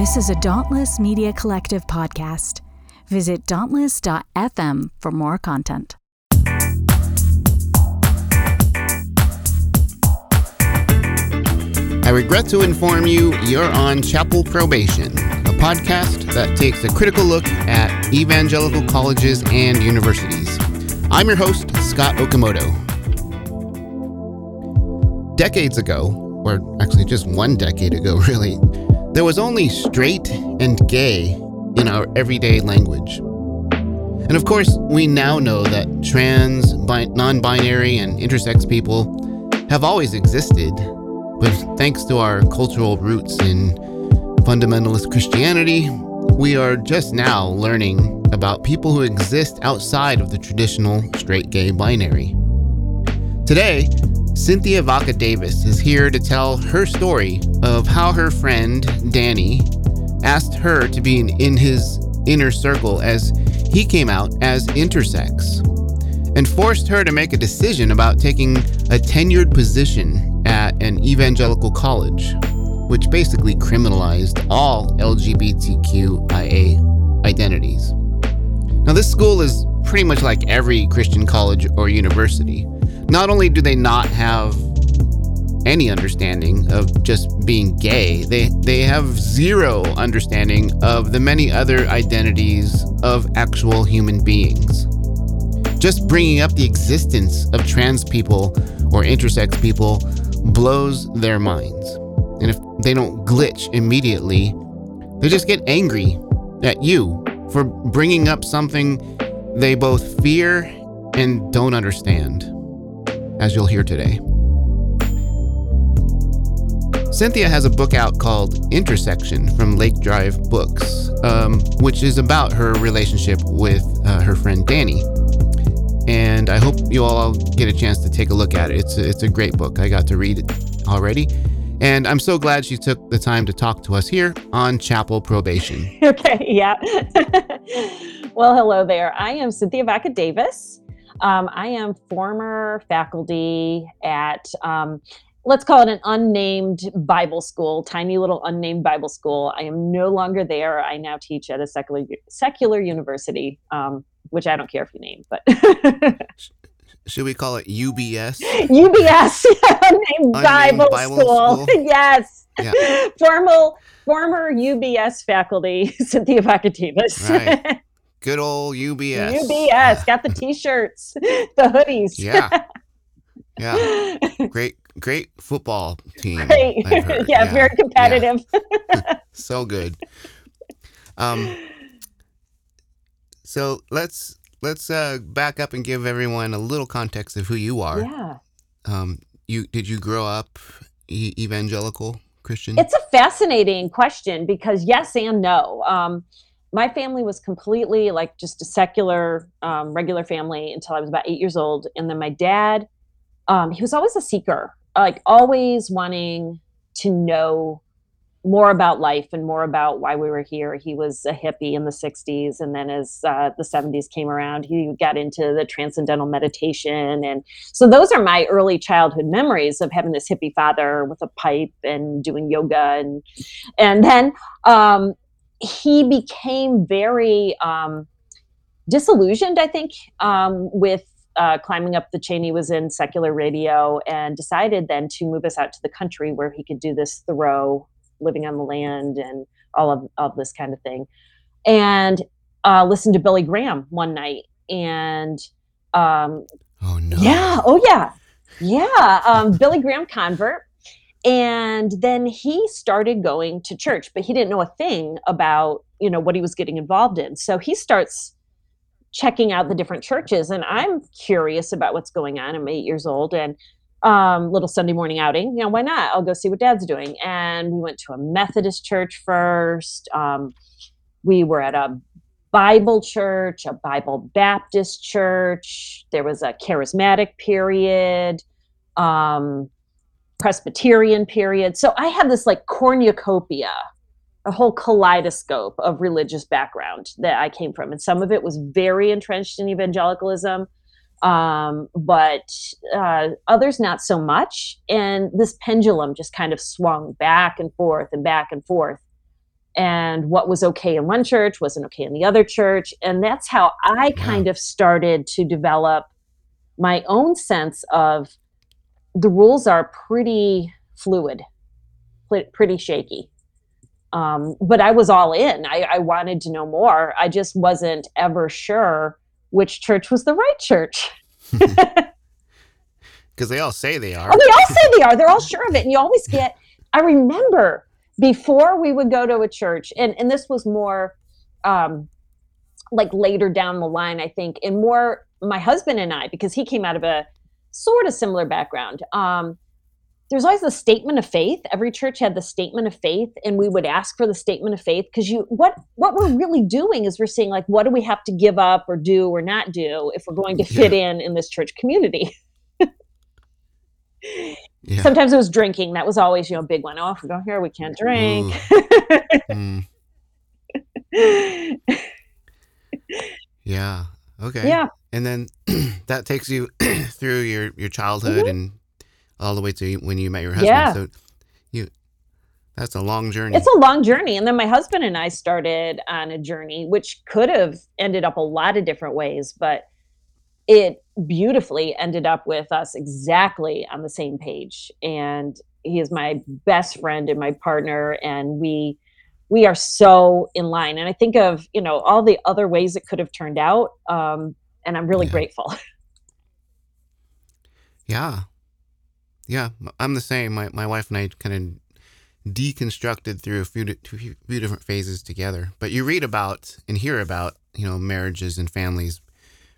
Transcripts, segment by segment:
This is a Dauntless Media Collective podcast. Visit dauntless.fm for more content. I regret to inform you you're on Chapel Probation, a podcast that takes a critical look at evangelical colleges and universities. I'm your host, Scott Okamoto. Decades ago, or actually just one decade ago, really, there was only straight and gay in our everyday language. And of course, we now know that trans, bi- non binary, and intersex people have always existed but thanks to our cultural roots in fundamentalist Christianity, we are just now learning about people who exist outside of the traditional straight gay binary. Today, Cynthia Vacca Davis is here to tell her story of how her friend, Danny, asked her to be in his inner circle as he came out as intersex and forced her to make a decision about taking a tenured position at an evangelical college, which basically criminalized all LGBTQIA identities. Now, this school is pretty much like every Christian college or university. Not only do they not have any understanding of just being gay, they, they have zero understanding of the many other identities of actual human beings. Just bringing up the existence of trans people or intersex people blows their minds. And if they don't glitch immediately, they just get angry at you for bringing up something they both fear and don't understand, as you'll hear today. Cynthia has a book out called Intersexion from Lake Drive Books, um, which is about her relationship with uh, her friend Danny and I hope you all get a chance to take a look at it. It's a, it's a great book. I got to read it already. And I'm so glad she took the time to talk to us here on Chapel Probation. Okay, yeah. well, hello there. I am Cynthia Vacca Davis. Um, I am former faculty at, um, let's call it an unnamed Bible school, tiny little unnamed Bible school. I am no longer there. I now teach at a secular secular university um, which I don't care if you name, but should we call it UBS? UBS, named Bible, Bible, School. School. yes, yeah. formal former UBS faculty Cynthia Vacca Right. Good old UBS. UBS got the T-shirts, the hoodies. Yeah, yeah. Great, great football team. Great. Yeah, yeah, very competitive. Yeah. so good. Um, so let's let's uh, back up and give everyone a little context of who you are. Yeah. Um, you did you grow up e- evangelical Christian? It's a fascinating question because yes and no. Um, my family was completely like just a secular, um, regular family until I was about eight years old, and then my dad, um, he was always a seeker, like always wanting to know more about life and more about why we were here. He was a hippie in the 60s. And then as uh, the 70s came around, he got into the transcendental meditation. And so those are my early childhood memories of having this hippie father with a pipe and doing yoga. And, and then um, he became very um, disillusioned, I think, um, with uh, climbing up the chain. He was in secular radio and decided then to move us out to the country where he could do this Thoreau living on the land and all of, of this kind of thing. And uh, listened to Billy Graham one night and um, oh no. Yeah. Oh yeah. Yeah. Um, Billy Graham convert and then he started going to church but he didn't know a thing about you know what he was getting involved in so he starts checking out the different churches and i'm curious about what's going on i'm eight years old and um, little Sunday morning outing. You know, why not? I'll go see what dad's doing. And we went to a Methodist church first. Um, we were at a Bible church, a Bible Baptist church. There was a charismatic period, um, Presbyterian period. So I have this like cornucopia, a whole kaleidoscope of religious background that I came from. And some of it was very entrenched in evangelicalism um, but uh, others not so much. And this pendulum just kind of swung back and forth and back and forth. and what was okay in one church wasn't okay in the other church. And that's how I kind of started to develop my own sense of the rules are pretty fluid, pretty shaky. Um, but I was all in. I, I wanted to know more. I just wasn't ever sure which church was the right church. Because they all say they are. Oh, they all say they are. They're all sure of it. And you always get, I remember before we would go to a church, and, and this was more um, like later down the line, I think, and more my husband and I, because he came out of a sort of similar background. Um, there's always the statement of faith. Every church had the statement of faith, and we would ask for the statement of faith because you what what we're really doing is we're saying like what do we have to give up or do or not do if we're going to fit yeah. in in this church community. yeah. Sometimes it was drinking. That was always you know a big one. Oh, if we go here, we can't drink. mm. yeah. Okay. Yeah. And then that takes you through your your childhood mm-hmm. and all the way to when you met your husband. Yeah. So you that's a long journey. It's a long journey. And then my husband and I started on a journey which could have ended up a lot of different ways, but it beautifully ended up with us exactly on the same page. And he is my best friend and my partner and we we are so in line and i think of you know all the other ways it could have turned out um, and i'm really yeah. grateful yeah yeah, I'm the same. My my wife and I kind of deconstructed through a few, few different phases together. But you read about and hear about you know marriages and families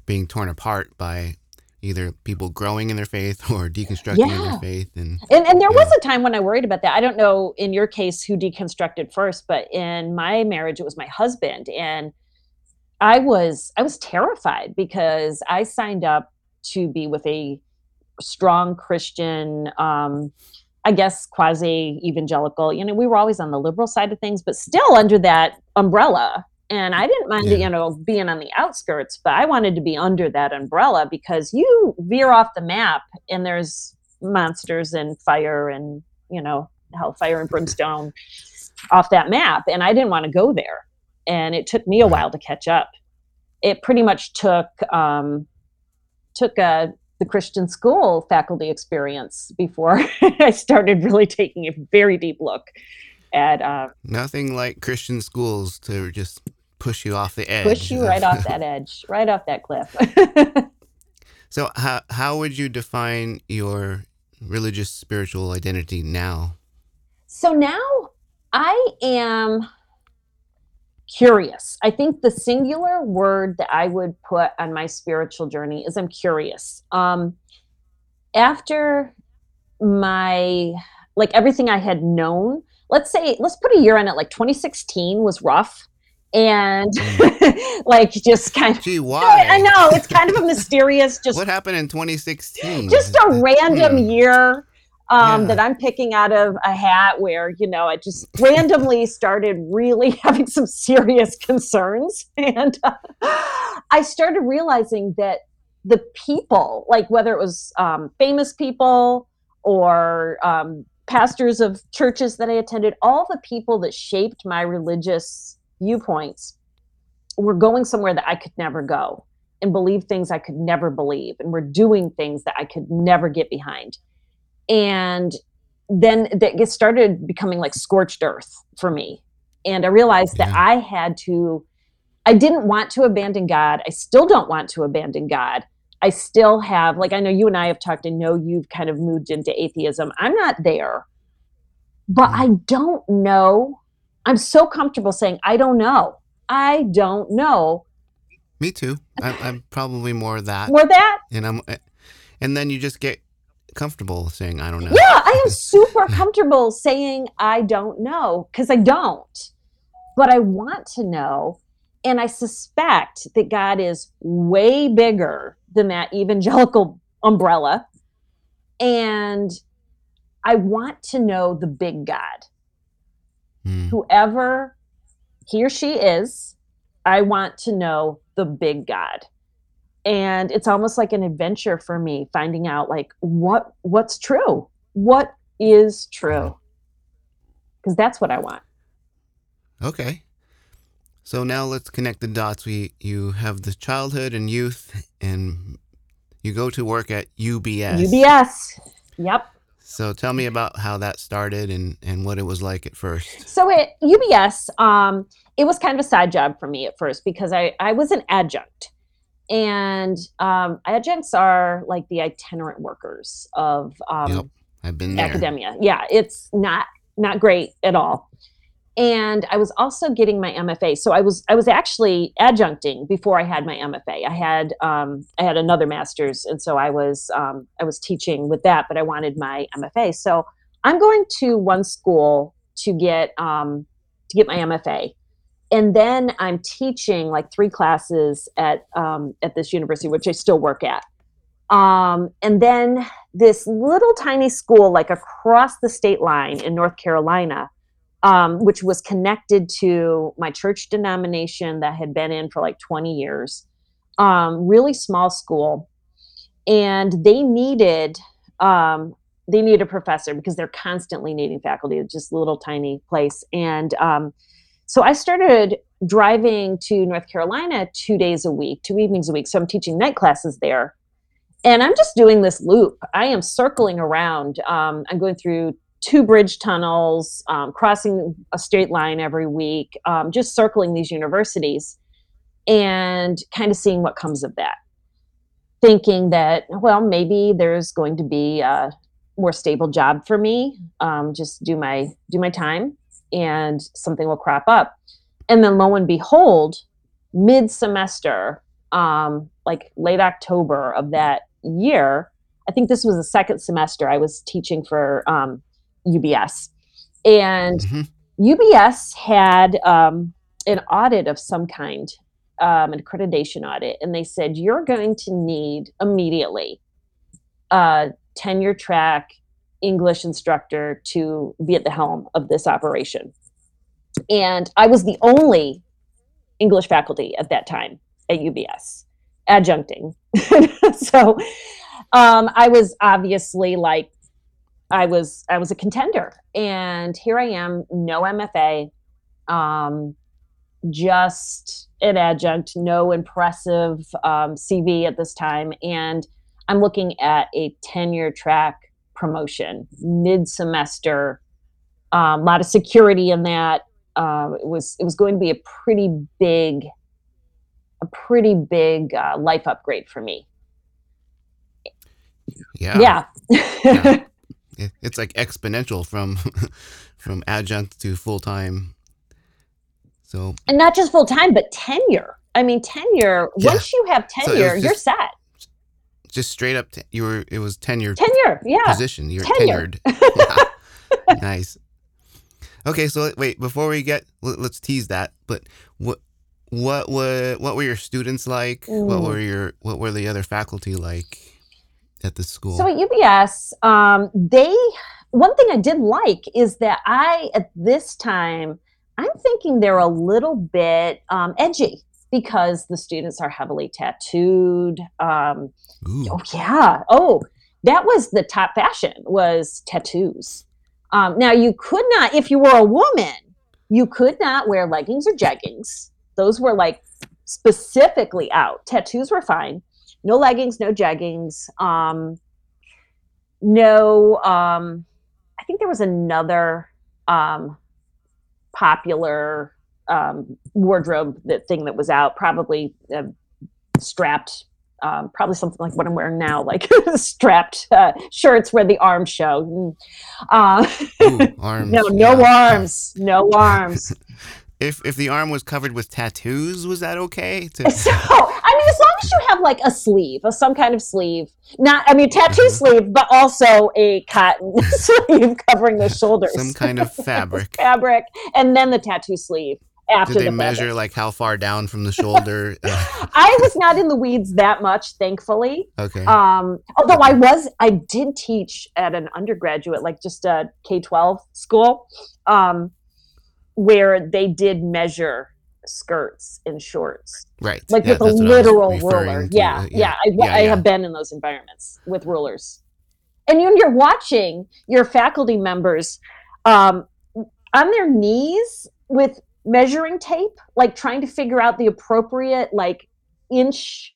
being torn apart by either people growing in their faith or deconstructing yeah. their faith and and, and there yeah. was a time when i worried about that i don't know in your case who deconstructed first but in my marriage it was my husband and i was i was terrified because i signed up to be with a strong Christian, um, I guess quasi evangelical. You know, we were always on the liberal side of things, but still under that umbrella. And I didn't mind, yeah. you know, being on the outskirts, but I wanted to be under that umbrella because you veer off the map and there's monsters and fire and, you know, hellfire and brimstone off that map. And I didn't want to go there. And it took me a while to catch up. It pretty much took um, took a the Christian school faculty experience before I started really taking a very deep look at. Uh, Nothing like Christian schools to just push you off the edge. Push you right off that edge, right off that cliff. so, how how would you define your religious spiritual identity now? So now I am curious. I think the singular word that I would put on my spiritual journey is I'm curious. Um, after my, like everything I had known, let's say, let's put a year on it, like 2016 was rough. And mm. like just kind of, gee, why? I know it's kind of a mysterious. Just what happened in 2016? Just a random hmm. year um, yeah. that I'm picking out of a hat where, you know, I just randomly started really having some serious concerns. And uh, I started realizing that the people, like whether it was um, famous people or um, pastors of churches that I attended, all the people that shaped my religious viewpoints were going somewhere that I could never go and believe things I could never believe and were doing things that I could never get behind and then that started becoming like scorched earth for me. And i realized yeah. that i had to i didn't want to abandon god. I still don't want to abandon god. I still have like i know you and i have talked and know you've kind of moved into atheism. I'm not there. But i don't know. I'm so comfortable saying i don't know. I don't know. Me too. I'm, I'm probably more that more that? and i'm and then you just get comfortable saying I don't know. Yeah, I am super comfortable saying I don't know because I don't. But I want to know and I suspect that God is way bigger than that evangelical umbrella and I want to know the big God. Mm. Whoever he or she is, I want to know the big God and it's almost like an adventure for me finding out like what what's true what is true because that's what i want Okay. So now let's connect the dots. We you have the childhood and youth, and you go to work at UBS. UBS. Yep. So tell me about how that started and and what it was like at first. So at UBS, um, it was kind of a side job for me at first because I I was an adjunct, and um, adjuncts are like the itinerant workers of um, Yep, I've been there. academia. Yeah, it's not not great at all. And I was also getting my MFA. So I was I was actually adjuncting before I had my MFA. I had um, I had another master's, and so I was um, I was teaching with that, but I wanted my MFA. So I'm going to one school to get um, to get my MFA, and then I'm teaching like three classes at um, at this university, which I still work at. Um, and then this little tiny school, like across the state line in North Carolina, um, which was connected to my church denomination that had been in for like 20 years. Um, really small school, and they needed um, they needed a professor because they're constantly needing faculty. It's just a little tiny place, and um, so I started driving to North Carolina two days a week, two evenings a week. So I'm teaching night classes there and I'm just doing this loop. I am circling around. Um, I'm going through two bridge tunnels, um, crossing a straight line every week, um, just circling these universities and kind of seeing what comes of that. Thinking that, well, maybe there's going to be a more stable job for me. Um, just do my do my time, and something will crop up. And then, lo and behold, mid semester, um, like late October of that year, I think this was the second semester I was teaching for um, UBS. And Mhm. UBS had um, an audit of some kind, um, an accreditation audit. And they said, you're going to need immediately a tenure track English instructor to be at the helm of this operation. And I was the only English faculty at that time at UBS, adjuncting. so um, I was obviously like, I was I was a contender, and here I am, no MFA, um, just an adjunct, no impressive um, CV at this time, and I'm looking at a tenure track promotion mid semester. A lot of security in that. Uh, it was it was going to be a pretty big, a pretty big uh, life upgrade for me. Yeah. Yeah. Yeah. It's like exponential from from adjunct to full time. So and not just full time, but tenure. I mean, tenure. Yeah. Once you have So it was tenure, you're set. Just straight up, t- you were it was tenured Tenure, yeah. position. You're Tenure. tenured. Yeah. nice. Okay, so wait before we get let- let's tease that. But what what were what were your students like? What were your what were the other faculty like at the school? So at UBS, um, they one thing I did like is that I at this time I'm thinking they're a little bit um, edgy because the students are heavily tattooed. Um, Oh yeah. Oh, that was the top fashion was tattoos. Um, now you could not, if you were a woman, you could not wear leggings or jeggings. Those were like specifically out. Tattoos were fine. No leggings, no jeggings. Um, no. Um, I think there was another um, popular um, wardrobe that thing that was out. Probably uh, strapped um, probably something like what I'm wearing now, like strapped uh, shirts where the arms show. Mm. Uh, Ooh, arms. no, no yeah. arms, no arms. If if the arm was covered with tattoos, was that okay? To, so, I mean, as long as you have like a sleeve, of some kind of sleeve, not, I mean, tattoo Mhm. sleeve, but also a cotton sleeve covering the shoulders, some kind of fabric. fabric, and then the tattoo sleeve after Did they the measure like how far down from the shoulder? Uh, I was not in the weeds that much, thankfully. okay. um although i was i did teach at an undergraduate like just a k-12 school um where they did measure skirts and shorts right. like yeah, with a that's what I was literal ruler yeah uh, yeah, I, yeah, I yeah. have been in those environments with rulers and when you're watching your faculty members um on their knees with measuring tape, like trying to figure out the appropriate like inch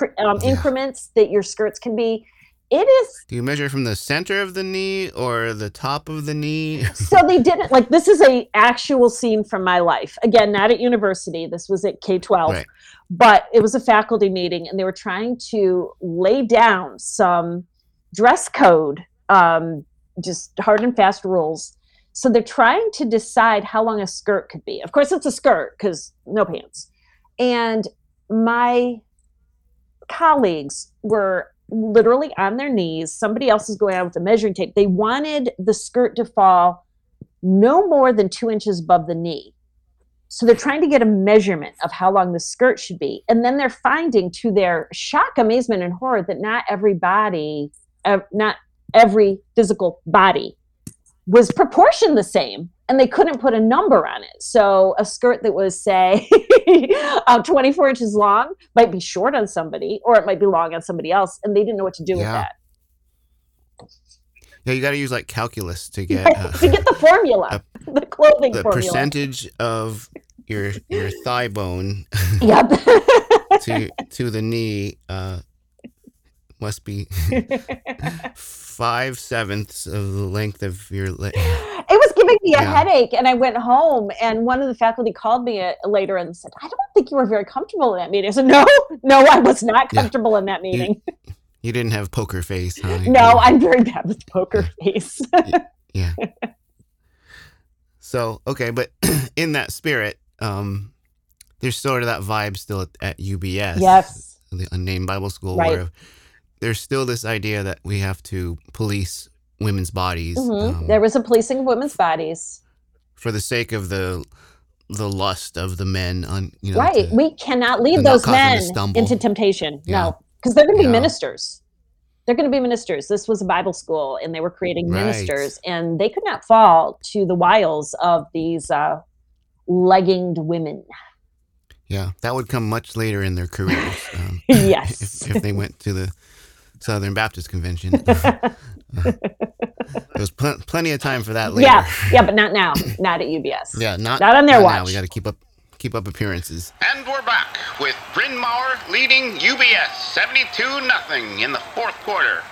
um, Yeah. increments that your skirts can be. It is Do you measure from the center of the knee or the top of the knee? so they didn't like this is a actual scene from my life again not at university this was at k-12 Right. but it was a faculty meeting and they were trying to lay down some dress code um, just hard and fast rules so they're trying to decide how long a skirt could be of course it's a skirt because no pants and my colleagues were literally on their knees. Somebody else is going out with a measuring tape. They wanted the skirt to fall no more than two inches above the knee. So they're trying to get a measurement of how long the skirt should be. And then they're finding, to their shock, amazement, and horror, that not every body, ev- not every physical body was proportioned the same and they couldn't put a number on it. So a skirt that was, say, uh, 24 inches long might be short on somebody or it might be long on somebody else. And they didn't know what to do with that. yeah, you got to use like calculus to get uh, to get the formula, the clothing the formula. percentage of your your thigh bone Yep. to to the knee uh, must be five sevenths of the length of your leg. it was giving me a Yeah. headache and i went home and one of the faculty called me uh, later and said i don't think you were very comfortable in that meeting i said no no i was not Yeah. comfortable in that meeting You didn't have poker face, huh? You- no i'm very bad with poker face Yeah. So okay, but in that spirit, um, there's sort of that vibe still at, at UBS, yes the unnamed Bible school, Right. where there's still this idea that we have to police women's bodies Mhm. um, there was a policing of women's bodies. for the sake of the the lust of the men on you know right. to- we cannot lead those cause them to men into temptation. Yeah. no because they're going to be Yeah. ministers. They're going to be ministers. This was a bible school and they were creating Right. ministers and they could not fall to the wiles of these uh legginged women. Yeah. That would come much later in their careers um, yes. if, if they went to the Southern Baptist Convention. there was pl- plenty of time for that later. yeah yeah but not now not at ubs Yeah, not Not on their now. watch. We got to keep up keep up appearances. And we're back with Bryn Mawr leading UBS 72 0 in the fourth quarter.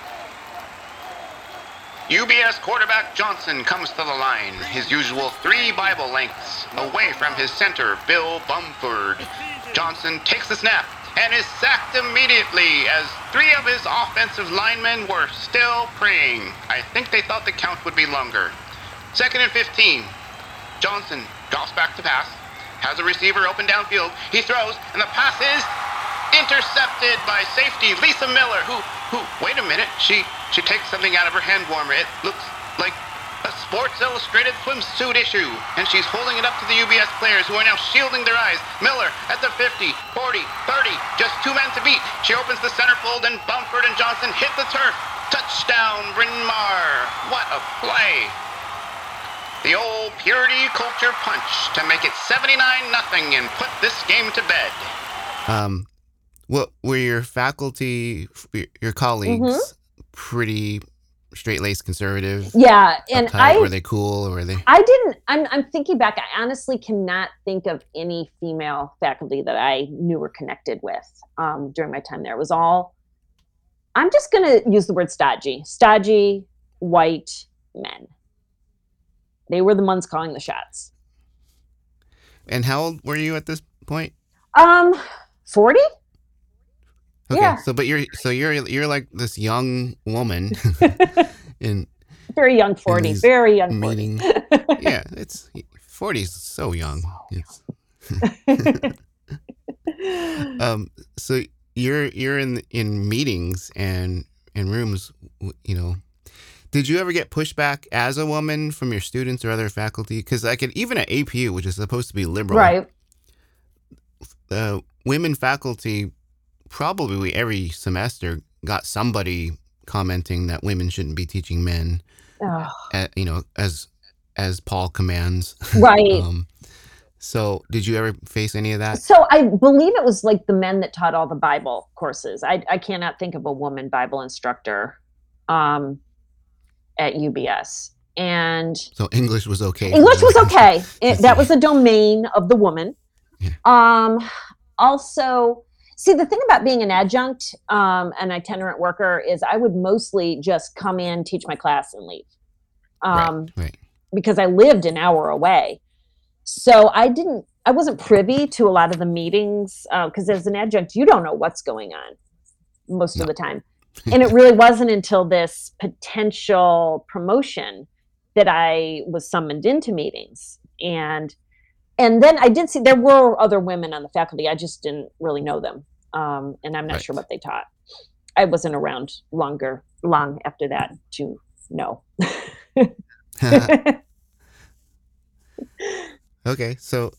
UBS quarterback Johnson comes to the line, his usual three Bible lengths away from his center, Bill Bumford. Johnson takes the snap and is sacked immediately as three of his offensive linemen were still praying. I think they thought the count would be longer. Second and 15. Johnson drops back to pass, has a receiver open downfield. He throws, and the pass is intercepted by safety Lisa Miller, who, who, wait a minute, she, she takes something out of her hand warmer. It looks like a Sports Illustrated swimsuit issue, and she's holding it up to the UBS players who are now shielding their eyes. Miller at the 50, 40, 30, just two men to beat. She opens the centerfold, and Bumford and Johnson hit the turf. Touchdown, Bryn Mawr. What a play. The old purity culture punch to make it 79 nothing and put this game to bed. Um, what were your faculty, your- your colleagues, Mm-hmm. pretty straight laced conservative? yeah and uptight? i were they cool or were they? I didn't. I'm, I'm thinking back. I honestly cannot think of any female faculty that I knew or connected with um, during my time there. It was all. I'm just to use the word stodgy. Stodgy white men. They were the ones calling the shots. And how old were you at this point? Um, forty. Okay, Yeah. so but you're so you're you're like this young woman in Very young forty. Very young forty. meeting. yeah, it's 40 is so young. Um, so you're you're in in meetings and in rooms, you know. Did you ever get pushback as a woman from your students or other faculty? Because I could even at APU, which is supposed to be liberal, right. uh, women faculty probably every semester got somebody commenting that women shouldn't be teaching men, Oh, uh, you know, as as Paul commands. right. Um, so, did you ever face any of that? So I believe it was like the men that taught all the Bible courses. I, I cannot think of a woman Bible instructor um, at UBS. and So English was okay. English was okay. It, that was the domain of the woman. Yeah. Um, also, see the thing about being an adjunct, um, an itinerant worker is I would mostly just come in, teach my class, and leave. Um, right, right. because I lived an hour away. So I didn't, I wasn't privy to a lot of the meetings because as an adjunct, you don't know what's going on most of the time. And it really wasn't until this potential promotion that I was summoned into meetings. And and then I did see there were other women on the faculty. I just didn't really know them. Um, and I'm not Right. sure what they taught. I wasn't around longer, long after that to know. okay, so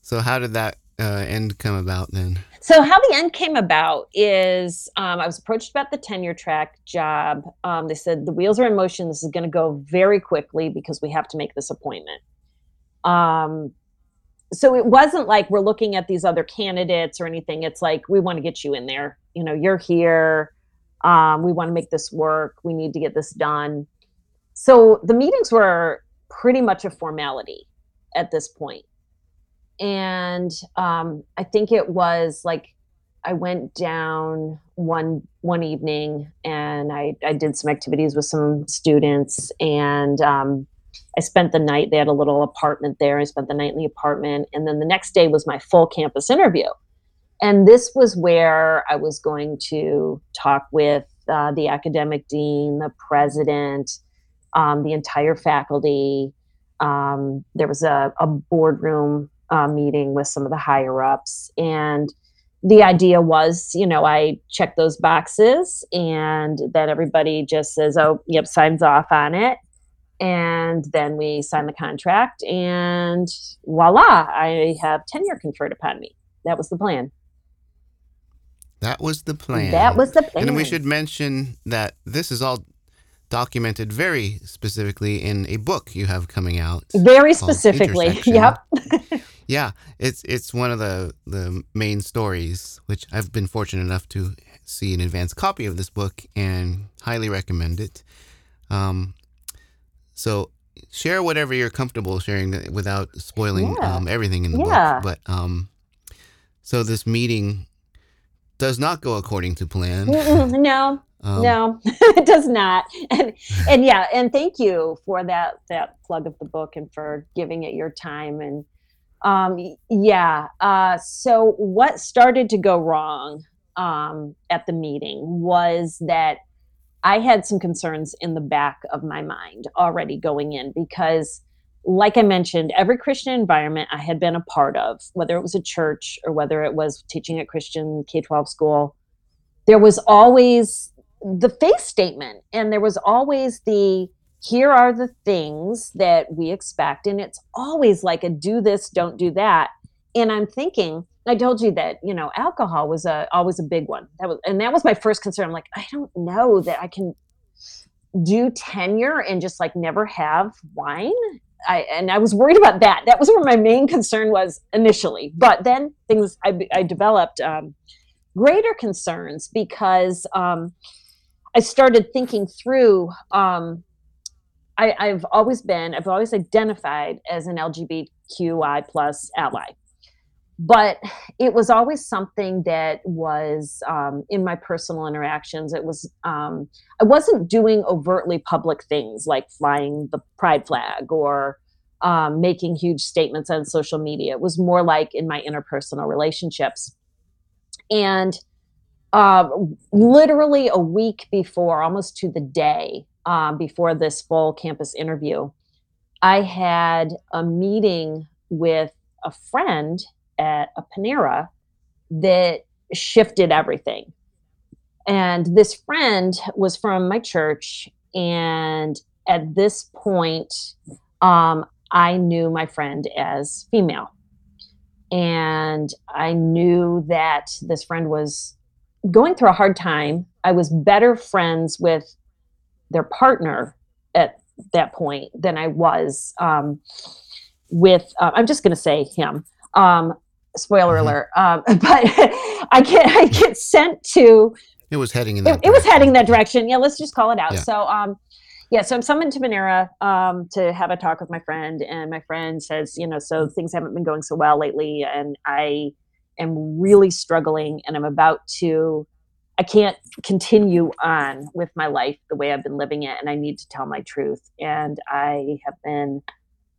so how did that uh, end come about then? So how the end came about is um, I was approached about the tenure track job. Um, they said the wheels are in motion. This is going to go very quickly because we have to make this appointment. Um, so it wasn't like we're looking at these other candidates or anything. It's like we want to get you in there. You know, you're here. Um, we want to make this work. We need to get this done. So the meetings were pretty much a formality at this point. and um, I think it was like I went down one one evening and I I did some activities with some students and um, I spent the night. They had a little apartment there. I spent the night in the apartment, and then the next day was my full campus interview. And this was where I was going to talk with uh, the academic dean, the president, um, the entire faculty. Um, there was a, a boardroom uh, meeting with some of the higher ups. And the idea was, you know, I check those boxes and then everybody just says, oh, yep, signs off on it. And then we sign the contract and voila, I have tenure conferred upon me. That was the plan. That was the plan. That was the plan. And we should mention that this is all documented very specifically in a book you have coming out. very specifically. Yep. Yeah, it's it's one of the the main stories, which I've been fortunate enough to see an advanced copy of this book and highly recommend it. Um, so share whatever you're comfortable sharing without spoiling Yeah. um, everything in the Yeah. book. But um, so this meeting does not go according to plan. Mm-mm, no, Um, no, it does not. And and yeah, and thank you for that that plug of the book and for giving it your time and um yeah. Uh so what started to go wrong um at the meeting was that I had some concerns in the back of my mind already going in because like I mentioned, every Christian environment I had been a part of, whether it was a church or whether it was teaching at Christian K 12 school, there was always the faith statement and there was always the here are the things that we expect and it's always like a do this don't do that. And i'm thinking i told you that you know alcohol was a always a big one that was and that was my first concern i'm like i don't know that i can do tenure and just like never have wine I, and I was worried about that. That was where my main concern was initially. But then things I, I developed um, greater concerns because um, I started thinking through. Um, I, I've always been, I've always identified as an LGBTQI plus ally, but it was always something that was um, in my personal interactions. It was um, I wasn't doing overtly public things like flying the pride flag or um, making huge statements on social media. It was more like in my interpersonal relationships. And uh, literally a week before, almost to the day um, before this full campus interview, I had a meeting with a friend at a Panera that shifted everything. And this friend was from my church. And at this point, um, I knew my friend as female. And I knew that this friend was going through a hard time. I was better friends with their partner at that point than I was um, with, uh, I'm just going to say him. Um, spoiler Mhm. alert. Um, but I get, I get sent to It was heading in it, that it was direction. heading that direction. Yeah, let's just call it out. Yeah. So, um, yeah, so I'm summoned to Panera um, to have a talk with my friend, and my friend says, you know, so things haven't been going so well lately, and I am really struggling, and I'm about to, I can't continue on with my life the way I've been living it, and I need to tell my truth. And I have been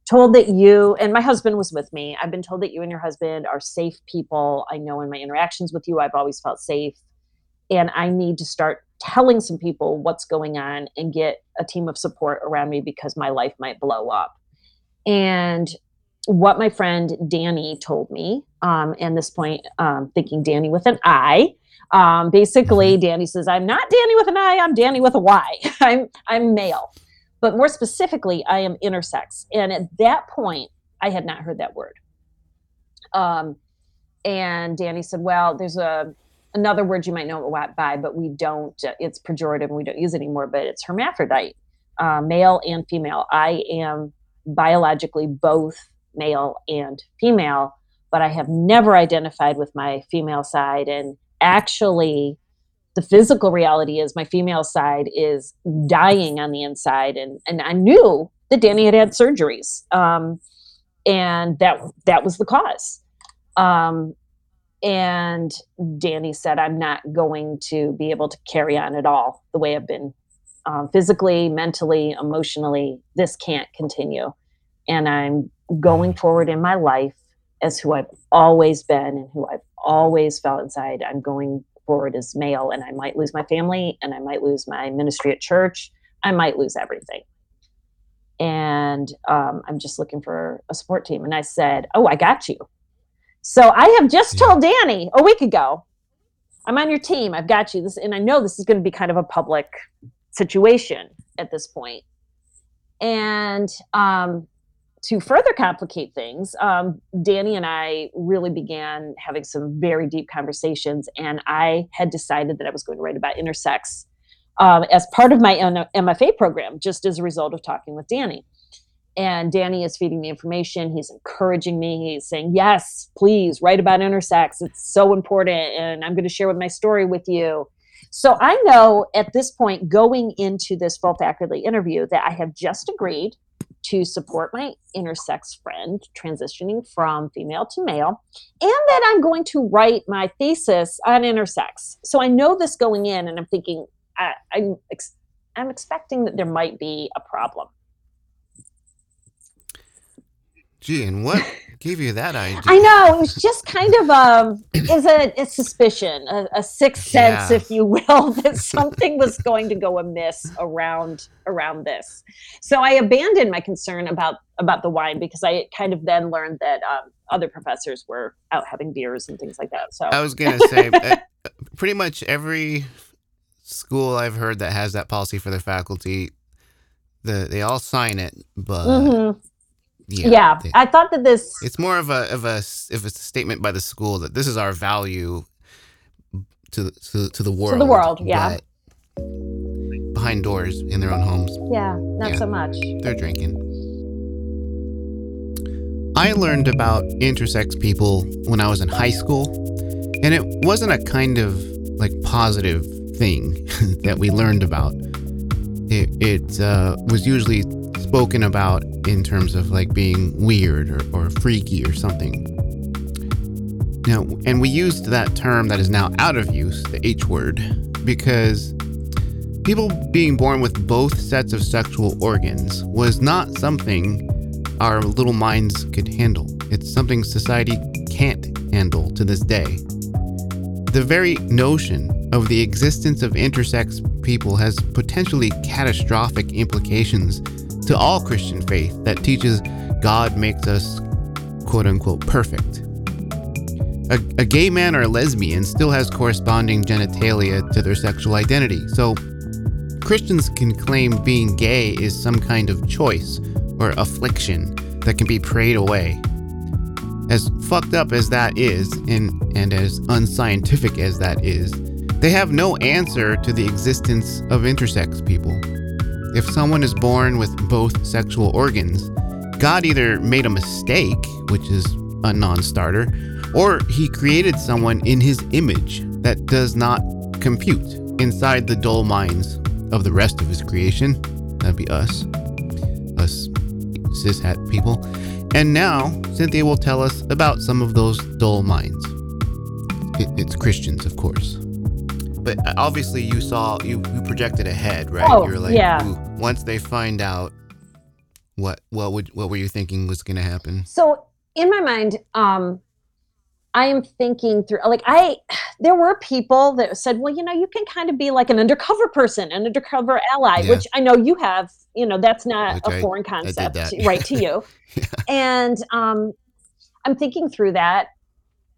told that you and my husband was with me. I've been told that you and your husband are safe people. I know in my interactions with you, I've always felt safe, and I need to start telling some people what's going on and get a team of support around me because my life might blow up. And what my friend Danny told me, um, and this point, um, thinking Danny with an I, um, basically, mm-hmm. Danny says, "I'm not Danny with an I. I'm Danny with a Y. I'm I'm male, but more specifically, I am intersex." And at that point, I had not heard that word. Um, and Danny said, "Well, there's a another word you might know it by, but we don't. It's pejorative and we don't use it anymore. But it's hermaphrodite, uh, male and female. I am biologically both male and female, but I have never identified with my female side. And actually, the physical reality is my female side is dying on the inside, and and I knew that Danny had had surgeries, um, and that that was the cause. Um, and Danny said, I'm not going to be able to carry on at all the way I've been um, physically, mentally, emotionally. This can't continue. And I'm going forward in my life as who I've always been and who I've always felt inside. I'm going forward as male, and I might lose my family, and I might lose my ministry at church. I might lose everything. And um, I'm just looking for a support team. And I said, Oh, I got you. So I have just told Danny a week ago, I'm on your team. I've got you. This, and I know this is going to be kind of a public situation at this point. And um, to further complicate things, um, Danny and I really began having some very deep conversations. And I had decided that I was going to write about intersex um, as part of my MFA program, just as a result of talking with Danny and Danny is feeding me information. He's encouraging me. He's saying, Yes, please write about intersex. It's so important. And I'm going to share with my story with you. So I know at this point, going into this full faculty interview, that I have just agreed to support my intersex friend transitioning from female to male, and that I'm going to write my thesis on intersex. So I know this going in, and I'm thinking, I, I'm, ex- I'm expecting that there might be a problem. Gee, and what gave you that idea? I know it was just kind of um, is a, a suspicion, a, a sixth sense, yeah. if you will, that something was going to go amiss around around this. So I abandoned my concern about about the wine because I kind of then learned that um, other professors were out having beers and things like that. So I was gonna say, uh, pretty much every school I've heard that has that policy for their faculty, the they all sign it, but. Mm-hmm yeah, yeah they, I thought that this it's more of a of a if it's a statement by the school that this is our value to to, to the world. To the world, yeah. Behind doors in their own homes. Yeah, not yeah, so much. They're drinking. I learned about intersex people when I was in high school, and it wasn't a kind of like positive thing that we learned about. It, it uh, was usually spoken about in terms of like being weird or, or freaky or something. Now, and we used that term that is now out of use, the H word, because people being born with both sets of sexual organs was not something our little minds could handle. It's something society can't handle to this day. The very notion of the existence of intersex people has potentially catastrophic implications to all Christian faith that teaches God makes us quote unquote perfect. A, a, gay man or a lesbian still has corresponding genitalia to their sexual identity, so Christians can claim being gay is some kind of choice or affliction that can be prayed away. As fucked up as that is, and, and as unscientific as that is, they have no answer to the existence of intersex people. If someone is born with both sexual organs, God either made a mistake, which is a non starter, or he created someone in his image that does not compute inside the dull minds of the rest of his creation. That'd be us, us cishet people. And now Cynthia will tell us about some of those dull minds. It, it's Christians, of course. But uh, obviously, you saw you, you projected ahead, right? Oh, You're like, yeah. Once they find out, what what would what were you thinking was going to happen? so in my mind um i am thinking through like i there were people that said well you know you can kind of be like an undercover person an undercover ally Yeah. which i know you have you know that's not Which a foreign concept right to you Yeah. and um i'm thinking through that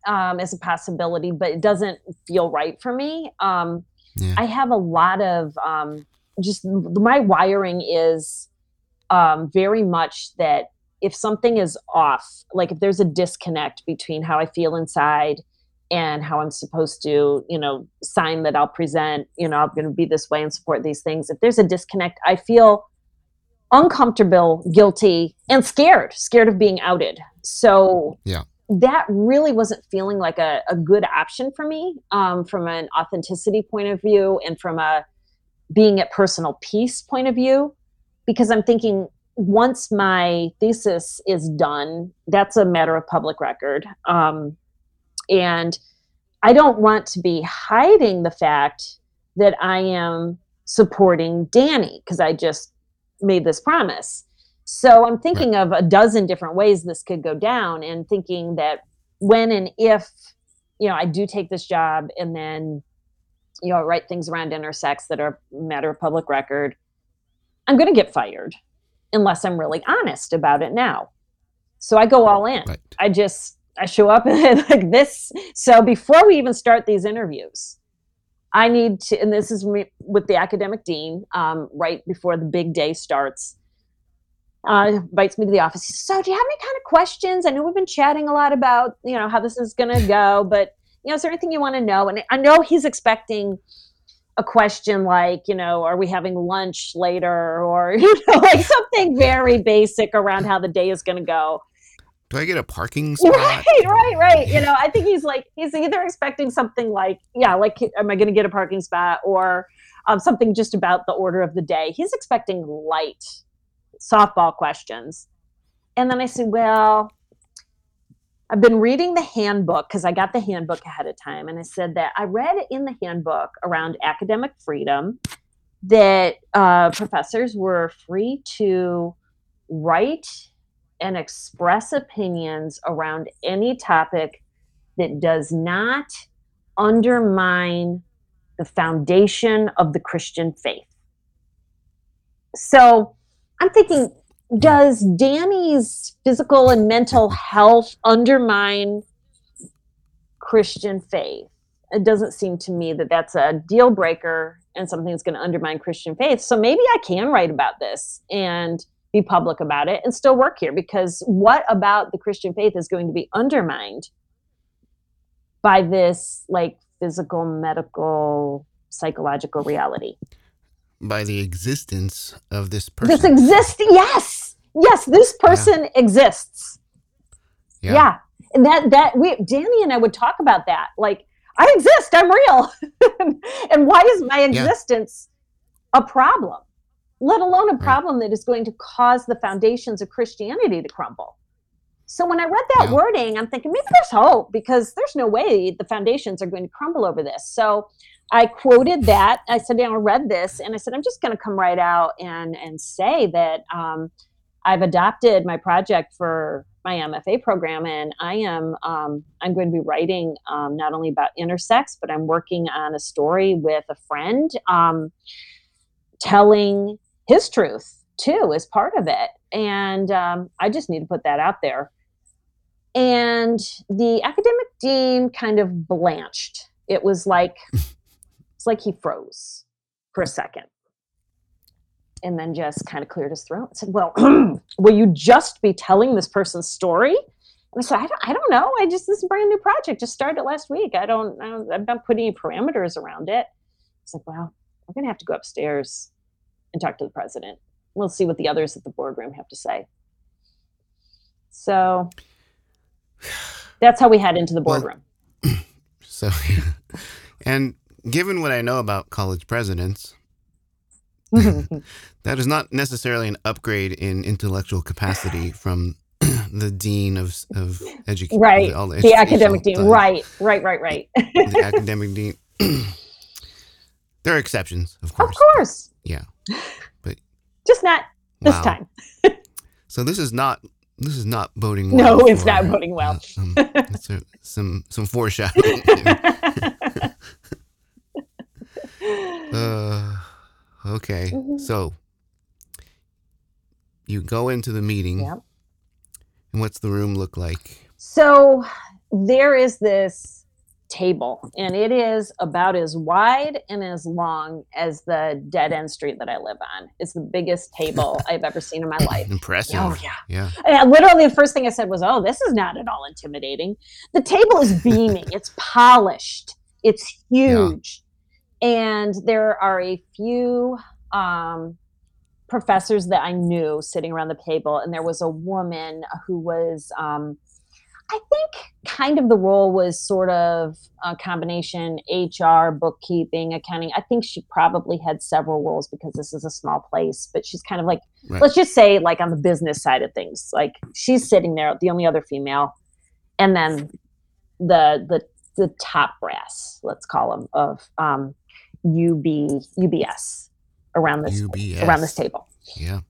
um as a possibility but it doesn't feel right for me um Yeah. i have a lot of um just my wiring is um very much that if something is off like if there's a disconnect between how i feel inside and how i'm supposed to you know sign that i'll present you know i'm going to be this way and support these things if there's a disconnect i feel uncomfortable guilty and scared scared of being outed so Yeah. That really wasn't feeling like a, a good option for me um, from an authenticity point of view and from a being at personal peace point of view because i'm thinking once my thesis is done that's a matter of public record. Um, and i don't want to be hiding the fact that i am supporting danny because i just made this promise so i'm thinking of a dozen different ways this could go down and thinking that when and if you know i do take this job and then you know write things around intersex that are matter of public record i'm going to get fired unless i'm really honest about it now. So i go all in. Right. i just i show up and like this. So before we even start these interviews i need to and this is me, with the academic dean um, right before the big day starts uh, invites me to the office. Says, So, do you have any kind of questions? I know we've been chatting a lot about, you know, how this is going to go, but, you know, is there anything you want to know? And I know he's expecting a question like, you know, are we having lunch later? Or, you know, like something very basic around how the day is going to go. Do I get a parking spot? Right, right, right. You know, I think he's like, he's either expecting something like, yeah, like, am I going to get a parking spot? Or um, something just about the order of the day. He's expecting light softball questions. And then I said, well, I've been reading the handbook because I got the handbook ahead of time. And I said that I read in the handbook around academic freedom that uh, professors were free to write and express opinions around any topic that does not undermine the foundation of the Christian faith. So I'm thinking, does Danny's physical and mental health undermine Christian faith? It doesn't seem to me that that's a deal breaker and something that's going to undermine Christian faith. So maybe I can write about this and be public about it and still work here because what about the Christian faith is going to be undermined by this like physical, medical, psychological reality? By the existence of this person. This exists. Yes, yes, this person exists. Yeah. and that that we Danny and I would talk about that. Like, I exist. I'm real. and why is my existence a problem? Let alone a problem that is going to cause the foundations of Christianity to crumble. So when I read that Yeah. wording, I'm thinking maybe there's hope because there's no way the foundations are going to crumble over this. So I quoted that. I said, you know, I read this, and I said, I'm just going to come right out and and say that um, I've adopted my project for my MFA program, and I am um, I'm going to be writing um, not only about intersex, but I'm working on a story with a friend, um, telling his truth too as part of it, and um, I just need to put that out there. And the academic dean kind of blanched. It was like it's like he froze for a second and then just kind of cleared his throat and said, Well, will you just be telling this person's story? And I said, I don't, I don't know. I just, this is a brand new project. Just started last week. I don't, I don't, I'm not putting any parameters around it. It's like, Well, we're going to have to go upstairs and talk to the president. We'll see what the others at the boardroom have to say. So that's how we head into the Well, boardroom. So, and given what I know about college presidents, that is not necessarily an upgrade in intellectual capacity from the dean of of education. right. The, academic dean. Right. Right. Right. Right. the academic dean. there are exceptions, of course. Of course. Yeah. But just not this Wow. time. so this is not this is not boding well. No, it's for, not boding well. uh, um, it's a- some some foreshadowing. Uh, okay, Mhm. so you go into the meeting, Yep. and what's the room look like? So there is this table, and it is about as wide and as long as the dead end street that I live on. It's the biggest table I've ever seen in my life. Impressive. Oh, yeah. Yeah. And literally, the first thing I said was, "Oh, this is not at all intimidating." The table is beaming. it's polished. It's huge, and there are a few um, professors that I knew sitting around the table, and there was a woman who was, um, I think, kind of the role was sort of a combination HR, bookkeeping, accounting. I think she probably had several roles because this is a small place, but she's kind of like Right. let's just say like on the business side of things like she's sitting there the only other female and then the the the top brass let's call them of um ub ubs around this UBS. around this table Yeah.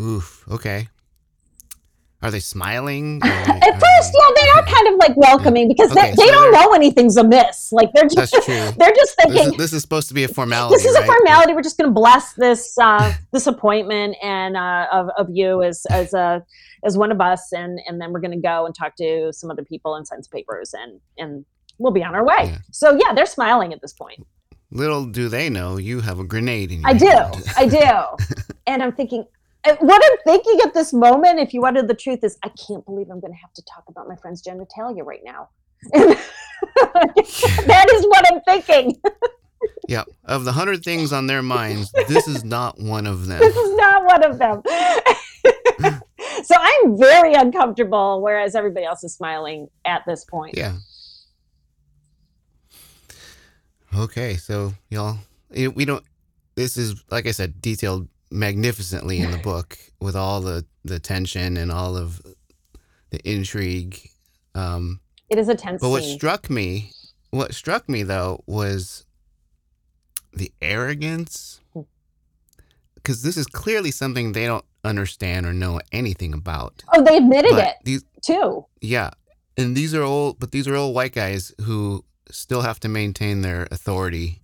Oof. Okay. Are they smiling? are at first yeah they are kind of like welcoming because Okay, they, they so don't know anything's amiss like they're just they're just This thinking is, this is supposed to be a formality. this is a right? formality. We're just going to bless this uh, this appointment and uh, of of you as as a as one of us, and and then we're going to go and talk to some other people and sign some papers, and and we'll be on our way. Yeah. So yeah, they're smiling at this point. Little do they know you have a grenade in your I do, hand. I do, and I'm thinking. uh, What I'm thinking at this moment, if you wanted the truth, is I can't believe I'm going to have to talk about my friend's genitalia right now. that is what I'm thinking. Yeah. Of the hundred things on their minds, this is not one of them. this is not one of them. so I'm very uncomfortable, whereas everybody else is smiling at this point. Yeah. Okay, so y'all, we don't. This is like I said, detailed magnificently in the book with all the the tension and all of the intrigue. Um, It is a tense but what scene. struck me, what struck me though, was the arrogance, Hmm. because this is clearly something they don't understand or know anything about. oh, they admitted But it these, too. yeah, and these are all, but these are all white guys who still have to maintain their authority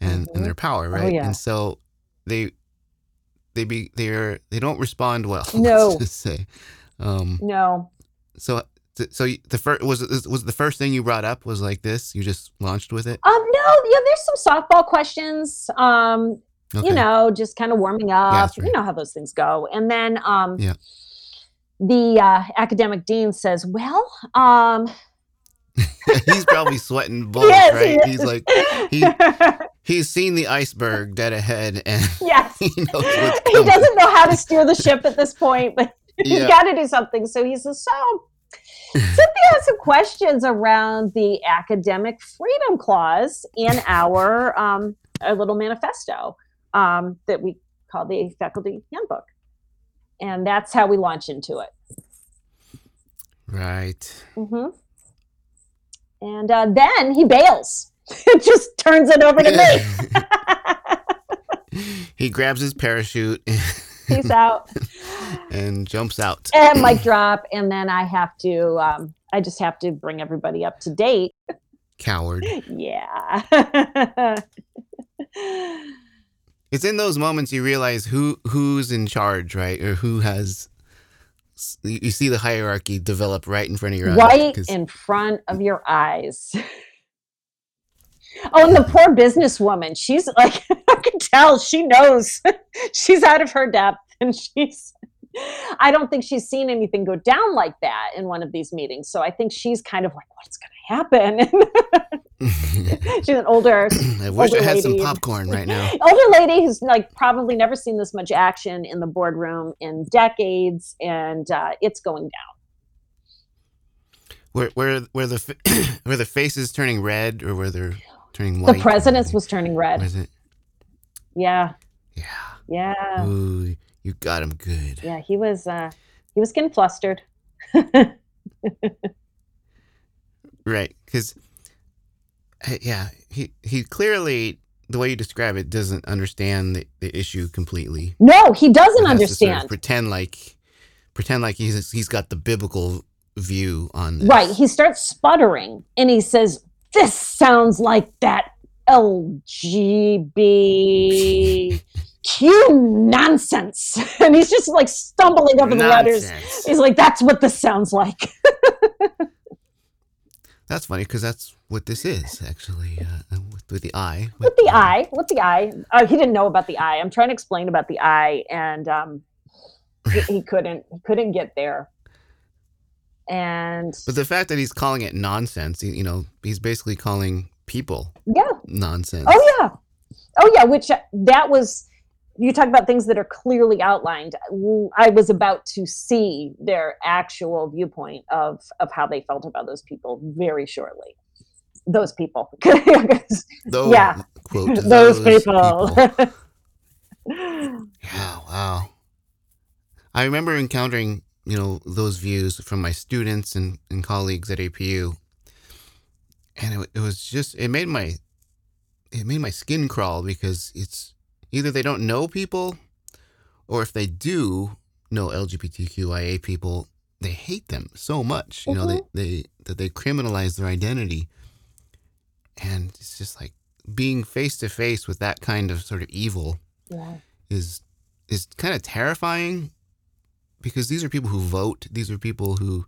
and, Mhm. and their power, Oh, right? yeah. And so they they be they're they don't respond well. No. say. Um, No, so so the first was was the first thing you brought up was like this. You just launched with it. um, no. Yeah, there's some softball questions. Um, Okay. you know, just kind of warming up. that's right. You know how those things go. And then, um, Yeah. the uh, academic dean says, "Well, um, he's probably sweating bullets, yes, right? He's like he he's seen the iceberg dead ahead, and yes." he he doesn't know how to steer the ship at this point, but he's Yeah. got to do something. So he says, "So, Cynthia has some questions around the academic freedom clause in our um, our little manifesto um, that we call the faculty handbook." And that's how we launch into it. Right. hmm And uh, then he bails. It just turns it over to me. he grabs his parachute Peace out. and jumps out. and mic drop and then i have to um, i just have to bring everybody up to date Coward. yeah It's in those moments you realize who who's in charge, right? Or who has you see the hierarchy develop right in front of your eyes. right 'cause- in front of your eyes. Oh and the poor businesswoman she's like i can tell she knows. She's out of her depth and she's i don't think she's seen anything go down like that in one of these meetings. So i think she's kind of like what's going to happen she's an older I wish I older had some popcorn right now. older lady who's like probably never seen this much action in the boardroom in decades and uh, it's going down Where where where the where the face is turning red or where they're turning white. the president's was turning red Was it? Yeah. Yeah. Yeah. Ooh, you got him good. Yeah. He was. uh He was getting flustered. Right, because yeah, he he clearly the way you describe it doesn't understand the, the issue completely. No, he doesn't to sort of understand. pretend like pretend like he's he's got the biblical view on this. Right. He starts sputtering and he says, This sounds like that LGBTQ nonsense. And he's just like stumbling over the letters. He's like, That's what this sounds like. That's funny because that's what this is actually uh, with, with the eye. with the eye, with the eye. Uh, he didn't know about the eye. I'm trying to explain about the eye, and um, he, he couldn't. He couldn't get there. And But the fact that he's calling it nonsense, you you know, he's basically calling people yeah, nonsense. oh yeah, oh yeah. Which uh, that was. You talk about things that are clearly outlined. I was about to see their actual viewpoint of of how they felt about those people very shortly. Those people. Those, yeah. Quote, those people. people. Yeah, wow. I remember encountering, you know, those views from my students and, and colleagues at APU. And it, it was just it made my it made my skin crawl because it's either they don't know people or if they do know LGBTQIA people, they hate them so much. You know, they, they that they criminalize their identity. And it's just like being face to face with that kind of sort of evil yeah. is is kind of terrifying because these are people who vote. These are people who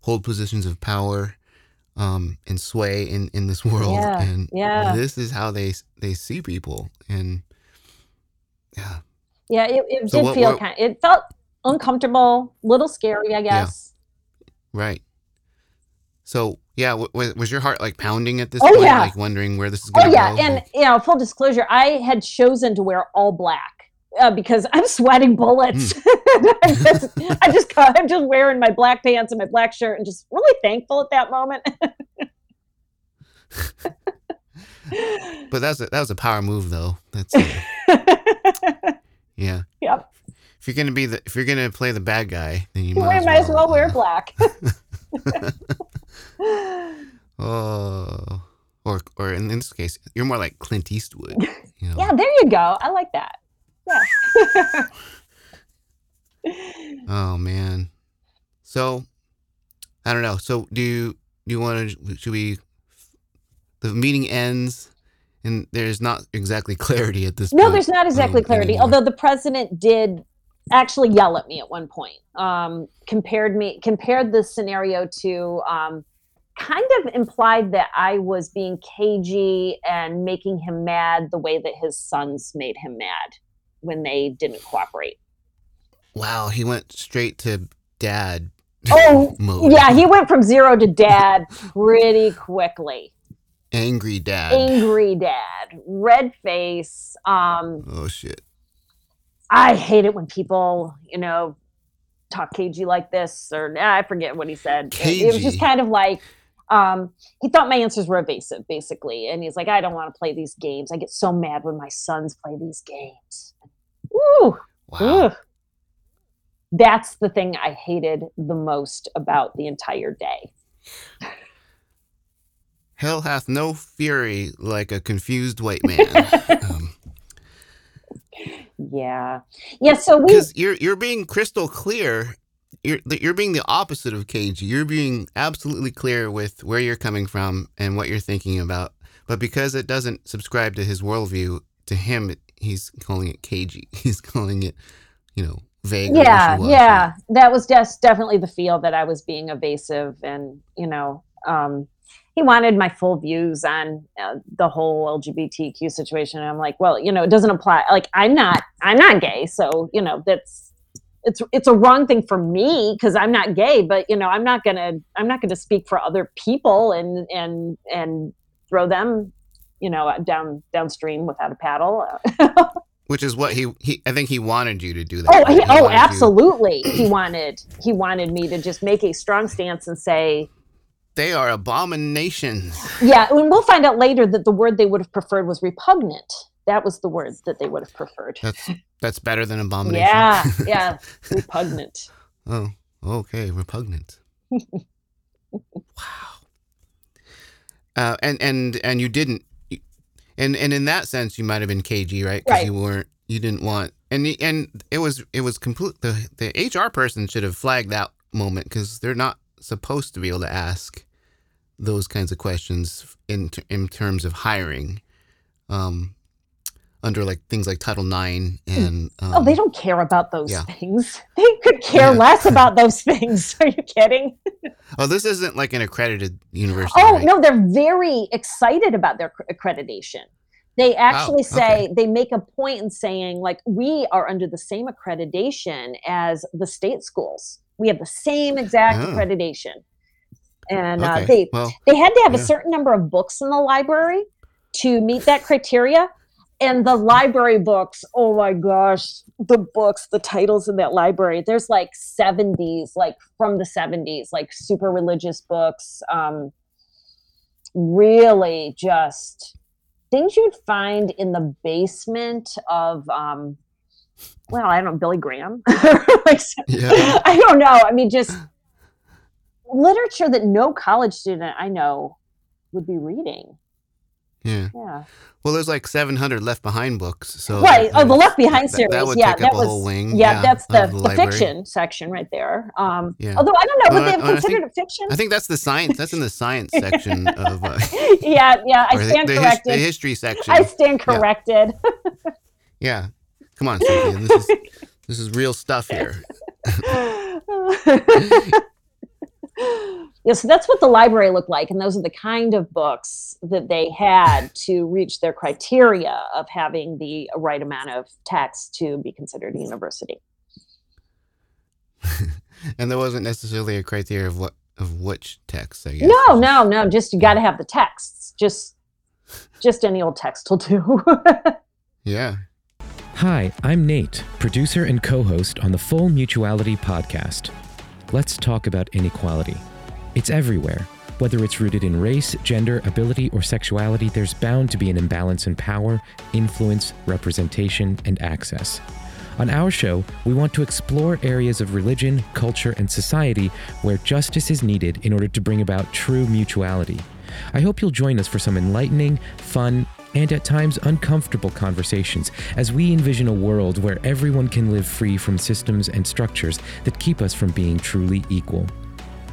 hold positions of power um, and sway in, in this world. Yeah, and yeah. this is how they they see people. And yeah, Yeah, it, it So did what- feel what- kind. It felt uncomfortable, little scary, I guess. Yeah. right. So yeah, w- w- was your heart like pounding at this Oh, point, yeah. like wondering where this is Oh going to yeah, go? and you know, full disclosure, I had chosen to wear all black uh, because I'm sweating bullets. Hmm. I'm just, I just, I'm just wearing my black pants and my black shirt, and just really thankful at that moment. but that's a, that was a power move though. That's uh, yeah. yep, If you're gonna be the if you're gonna play the bad guy, then you might, might as well wear black. Oh, or or in this case, you're more like Clint Eastwood. You know? yeah, there you go. I like that. Yeah. Oh man. So, I don't know. So, do you do you want to? Should we? The meeting ends, and there's not exactly clarity at this No, point. No, there's not exactly um, clarity. anymore. Although the president did actually yell at me at one point. Um, compared me compared the scenario to um, kind of implied that I was being cagey and making him mad the way that his sons made him mad when they didn't cooperate. Wow, he went straight to dad. Oh, mode. Yeah, he went from zero to dad pretty quickly. Angry dad. Angry dad, red face. Um, oh shit. I hate it when people, you know, talk cagey like this, or nah, I forget what he said. It- It, was just kind of like um, he thought my answers were evasive, basically, and he's like, "I don't want to play these games. I get so mad when my sons play these games." Ooh, Wow. that's the thing I hated the most about the entire day. Hell hath no fury like a confused white man. um, Yeah, yeah. So we because you're you're being crystal clear. You're you're being the opposite of cagey. You're being absolutely clear with where you're coming from and what you're thinking about. But because it doesn't subscribe to his worldview, to him it, he's calling it cagey. He's calling it, you know, vague. yeah yeah that was just definitely the feel that i was being evasive and you know um he wanted my full views on uh, the whole lgbtq situation and i'm like well you know it doesn't apply like i'm not i'm not gay so you know that's it's it's a wrong thing for me because i'm not gay but you know i'm not gonna i'm not gonna speak for other people and and and throw them you know down downstream without a paddle Which is what he, he I think he wanted you to do that. Oh, he, He oh, wanted you- absolutely. He wanted he wanted me to just make a strong stance and say, they are abominations. yeah. And we'll find out later that the word they would have preferred was repugnant. that was the word that they would have preferred. That's that's better than abomination. Yeah, yeah, repugnant. Oh, okay, repugnant. wow. Uh, and and and you didn't, and and in that sense, you might have been cagey, right? Because Right. you weren't, you didn't want, and and it was it was complete. The the HR person should have flagged that moment because they're not supposed to be able to ask those kinds of questions in t- in terms of hiring, um, under like things like Title IX and um, oh, they don't care about those yeah. things. They could care Yeah. less about those things. Are you kidding? Oh, this isn't like an accredited university. Oh right? no, they're very excited about their accreditation. They actually say okay. they make a point in saying like we are under the same accreditation as the state schools. We have the same exact Oh. accreditation, and uh, they well, they had to have a certain number of books in the library to meet that criteria. And the library books, oh my gosh, the books, the titles in that library, there's like 70s, like from the 70s, like super religious books. Um, really just things you'd find in the basement of, um, well, I don't know, Billy Graham. like, Yeah. I don't know. I mean, just literature that no college student I know would be reading. yeah. Yeah. Well, there's like 700 Left Behind books. So right. that- Oh, the Left Behind that- that would yeah, take that up a was. whole wing, yeah, yeah, that's the, the the, fiction section right there. Um, Yeah. Although I don't know, would Well, they have considered think- it fiction? I think that's the science. That's in the science section of uh, yeah, yeah. I stand the, corrected. the history section. I stand Yeah. corrected. yeah. Come on, Cynthia. This is this is real stuff here. yeah, so that's what the library looked like, and those are the kind of books that they had to reach their criteria of having the right amount of text to be considered a university. And there wasn't necessarily a criteria of what of which text. I guess. No, no, no. Just you got to have the texts. Just, just any old text will do. Yeah. Hi, I'm Nate, producer and co host on the Full Mutuality podcast. Let's talk about inequality. It's everywhere. Whether it's rooted in race, gender, ability, or sexuality, there's bound to be an imbalance in power, influence, representation, and access. On our show, we want to explore areas of religion, culture, and society where justice is needed in order to bring about true mutuality. I hope you'll join us for some enlightening, fun, and at times uncomfortable conversations as we envision a world where everyone can live free from systems and structures that keep us from being truly equal.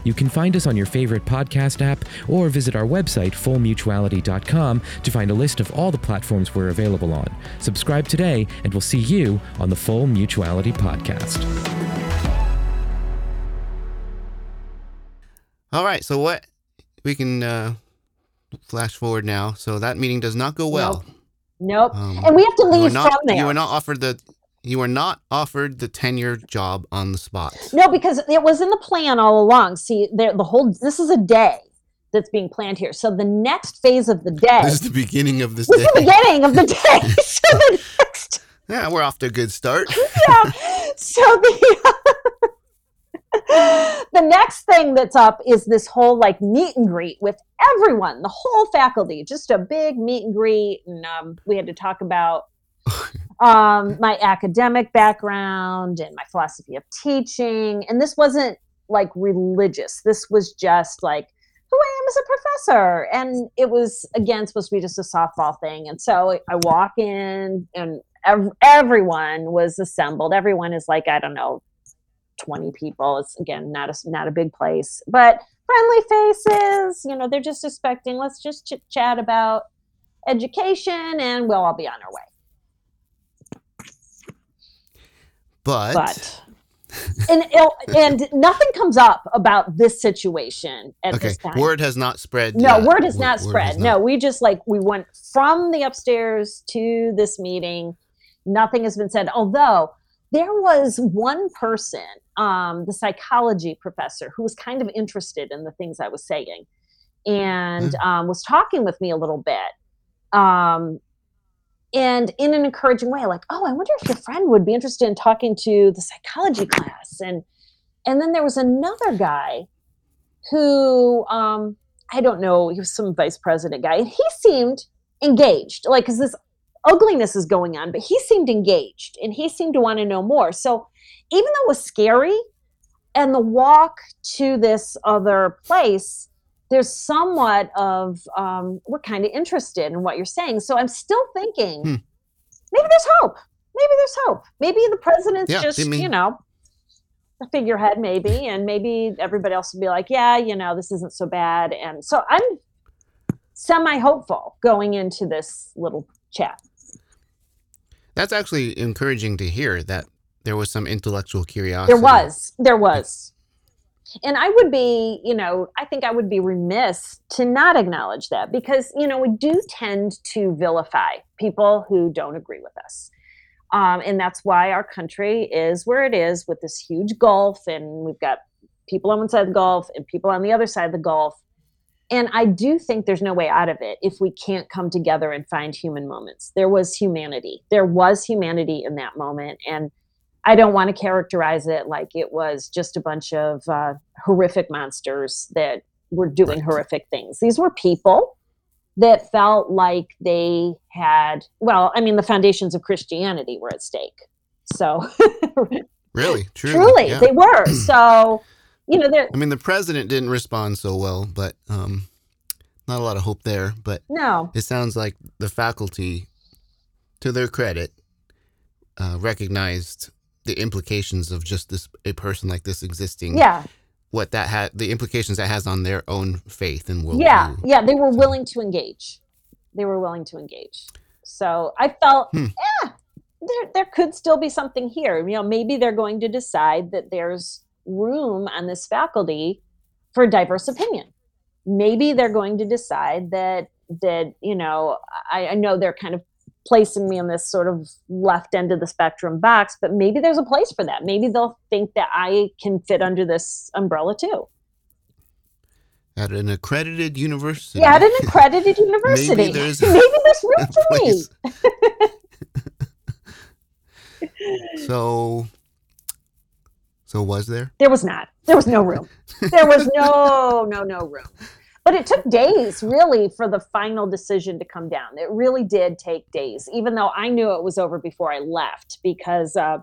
You can find us on your favorite podcast app or visit our website, fullmutuality.com, to find a list of all the platforms we're available on. Subscribe today, and we'll see you on the Full Mutuality Podcast. All right. So what we can uh, flash forward now. So that meeting does not go well. nope. Um, and we have to leave not, from there. You were not offered the. You were not offered the tenure job on the spot. No, because it was in the plan all along. See, there, the whole this is a day that's being planned here. So the next phase of the day This is the beginning of this This is the beginning of the day. so the next, Yeah, we're off to a good start. yeah. So the the next thing that's up is this whole like meet and greet with everyone, the whole faculty, just a big meet and greet, and um, we had to talk about um, my academic background and my philosophy of teaching. And this wasn't like religious. This was just like who I am as a professor. And it was, again, supposed to be just a softball thing. And so I walk in and ev- everyone was assembled. Everyone is like, I don't know, 20 people. It's again, not a, not a big place, but friendly faces. You know, they're just expecting, let's just chit chat about education and we'll all be on our way. But, but and and nothing comes up about this situation at okay, this time. word has not spread. no, yet. word has Wo- not word spread. has no, not- we just like we went from the upstairs to this meeting. Nothing has been said. Although there was one person, um, the psychology professor, who was kind of interested in the things I was saying, and um, was talking with me a little bit. Um, and in an encouraging way like oh i wonder if your friend would be interested in talking to the psychology class and and then there was another guy who um i don't know he was some vice president guy and he seemed engaged like because this ugliness is going on, but he seemed engaged and he seemed to want to know more. So even though it was scary and the walk to this other place, there's somewhat of um, we're kind of interested in what you're saying. So I'm still thinking hmm. maybe there's hope. Maybe there's hope. Maybe the president's yeah, just, you know, a figurehead, maybe, and maybe everybody else will be like, yeah, you know, this isn't so bad. And so I'm semi hopeful going into this little chat. That's actually encouraging to hear that there was some intellectual curiosity. There was. There was. And I would be, you know, I think I would be remiss to not acknowledge that because, you know, we do tend to vilify people who don't agree with us. Um, and that's why our country is where it is with this huge gulf, and we've got people on one side of the gulf and people on the other side of the gulf. And I do think there's no way out of it if we can't come together and find human moments. There was humanity. There was humanity in that moment. And I don't want to characterize it like it was just a bunch of uh, horrific monsters that were doing horrific things. These were people that felt like they had, well, I mean, the foundations of Christianity were at stake. So, really, truly, truly yeah. they were. So, you know, I mean, the president didn't respond so well, but um, not a lot of hope there. But no, it sounds like the faculty, to their credit, uh, recognized the implications of just this a person like this existing. Yeah. What that had, the implications that has on their own faith and worldview. Yeah, yeah, they were so. willing to engage. They were willing to engage. So I felt, hmm. yeah, there there could still be something here. You know, maybe they're going to decide that there's room on this faculty for diverse opinion. Maybe they're going to decide that that you know I, I know they're kind of placing me in this sort of left end of the spectrum box, but maybe there's a place for that. Maybe they'll think that I can fit under this umbrella too. At an accredited university. Yeah, at an accredited university. maybe, there's maybe there's room for me. so so was there? There was not. There was no room. There was no no no room but it took days really for the final decision to come down it really did take days even though i knew it was over before i left because uh,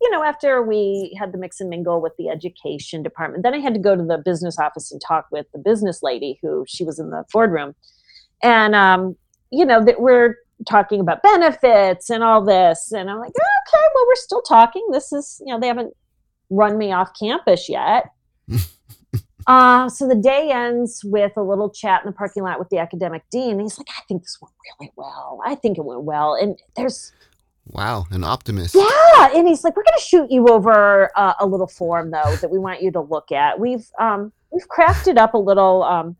you know after we had the mix and mingle with the education department then i had to go to the business office and talk with the business lady who she was in the boardroom and um, you know that we're talking about benefits and all this and i'm like okay well we're still talking this is you know they haven't run me off campus yet Uh, so the day ends with a little chat in the parking lot with the academic dean. He's like, I think this went really well. I think it went well. And there's Wow, an optimist. Yeah, and he's like, "We're going to shoot you over uh, a little form though that we want you to look at. We've um, we've crafted up a little. Um,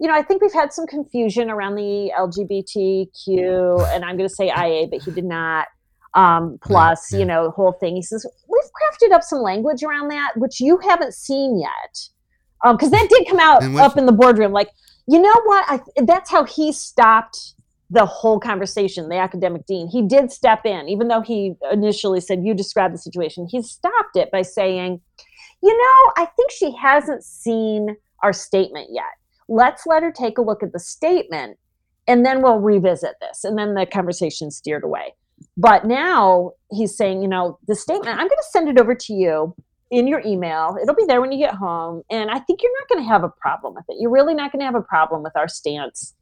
you know, I think we've had some confusion around the LGBTQ, and I'm going to say IA, but he did not. Um, plus, yeah, you know, the whole thing. He says we've crafted up some language around that, which you haven't seen yet because um, that did come out up in the boardroom. Like, you know what? I, that's how he stopped the whole conversation. The academic dean, he did step in, even though he initially said, "You describe the situation." He stopped it by saying, "You know, I think she hasn't seen our statement yet. Let's let her take a look at the statement, and then we'll revisit this." And then the conversation steered away. But now he's saying, you know, the statement. I'm going to send it over to you in your email. It'll be there when you get home. And I think you're not going to have a problem with it. You're really not going to have a problem with our stance.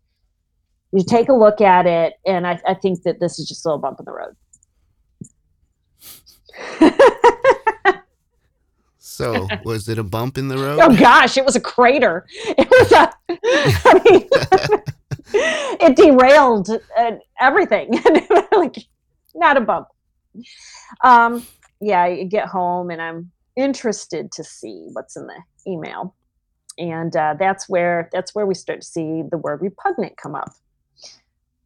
You take a look at it, and I, I think that this is just a little bump in the road. so, was it a bump in the road? Oh gosh, it was a crater. It was a. I mean, it derailed uh, everything. like, not a bump. Um, yeah, I get home and I'm interested to see what's in the email. And uh, that's where that's where we start to see the word repugnant come up.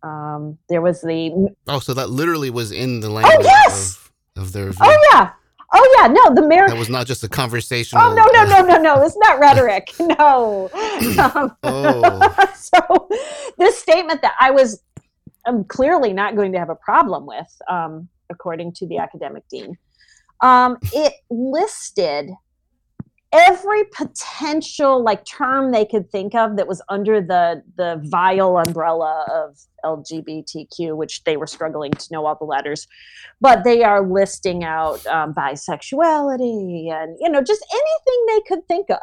Um, there was the oh so that literally was in the language oh, yes! of, of their oh yeah. Oh yeah. No the marriage that was not just a conversation oh no no no no no. It's not rhetoric. No. Um, oh. so this statement that i was i'm clearly not going to have a problem with um, according to the academic dean. Um, it listed every potential like term they could think of that was under the the vile umbrella of LGBTQ, which they were struggling to know all the letters, but they are listing out um, bisexuality and you know just anything they could think of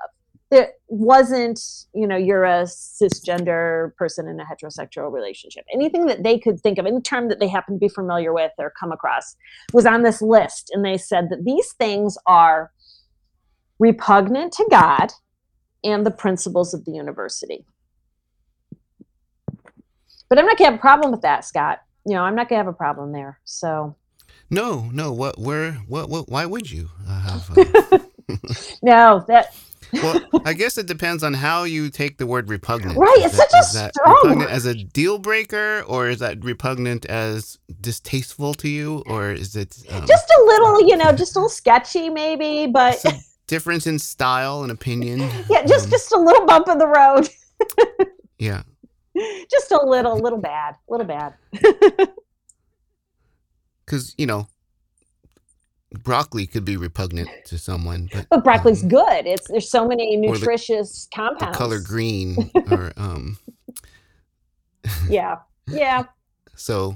that wasn't you know you're a cisgender person in a heterosexual relationship anything that they could think of any term that they happen to be familiar with or come across was on this list and they said that these things are repugnant to god and the principles of the university but i'm not going to have a problem with that scott you know i'm not going to have a problem there so No, no. What? Where? What? What? Why would you uh, have? Uh, no that well, I guess it depends on how you take the word repugnant. Right, Is it's that- such a is that strong repugnant word. as a deal breaker, or is that repugnant as distasteful to you, or is it um, just a little you know just a little sketchy maybe but difference in style and opinion? yeah just Um, just a little bump in the road yeah. just a little little bad little bad Because you know, broccoli could be repugnant to someone, but but broccoli's um, good it's there's so many nutritious the compounds color green, or um, yeah yeah so.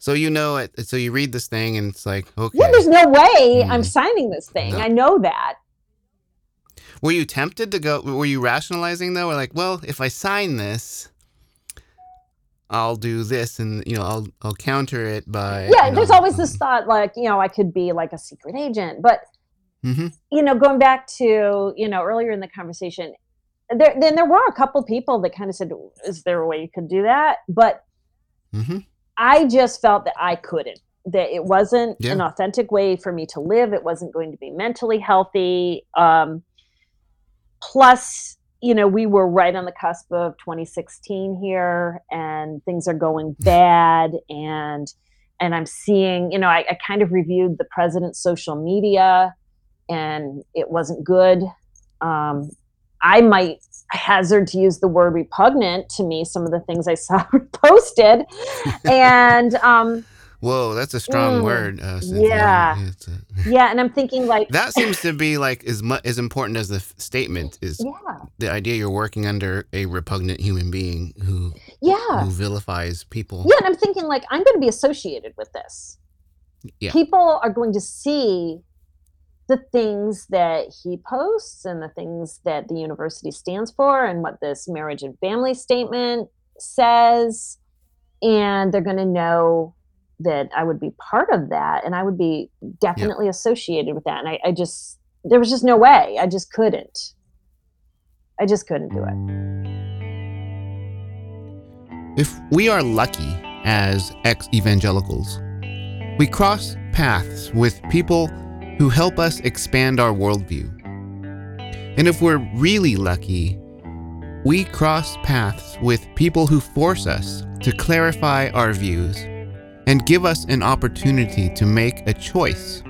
So you know it. So you read this thing, and it's like, okay. yeah there's no way i'm Mm. signing this thing No. i know that Were you tempted to go? Were you rationalizing though? Or like, well, if I sign this, I'll do this, and you know, I'll I'll counter it by. yeah there's always this thought like you know i could be like a secret agent but hmm you know going back to you know earlier in the conversation there then there were a couple people that kind of said is there a way you could do that but hmm I just felt that I couldn't, that it wasn't Yeah. an authentic way for me to live. It wasn't going to be mentally healthy. Um, plus, you know, we were right on the cusp of 2016 here and things are going bad. And, and I'm seeing, you know, I, I kind of reviewed the president's social media and it wasn't good. Um, I might hazard to use the word repugnant to me, some of the things I saw posted. And um, Whoa, that's a strong Mm, word. Uh, yeah. A- yeah, and I'm thinking like, that seems to be like as much as important as the f- statement is yeah, the idea you're working under a repugnant human being who yeah. who vilifies people. Yeah, and I'm thinking like I'm going to be associated with this. Yeah. People are going to see the things that he posts and the things that the university stands for and what this marriage and family statement says and they're going to know that I would be part of that and I would be definitely associated with that and I, I just there was just no way. I just couldn't. I just couldn't do it. If we are lucky as ex evangelicals, we cross paths with people who help us expand our worldview. And if we're really lucky, we cross paths with people who force us to clarify our views and give us an opportunity to make a choice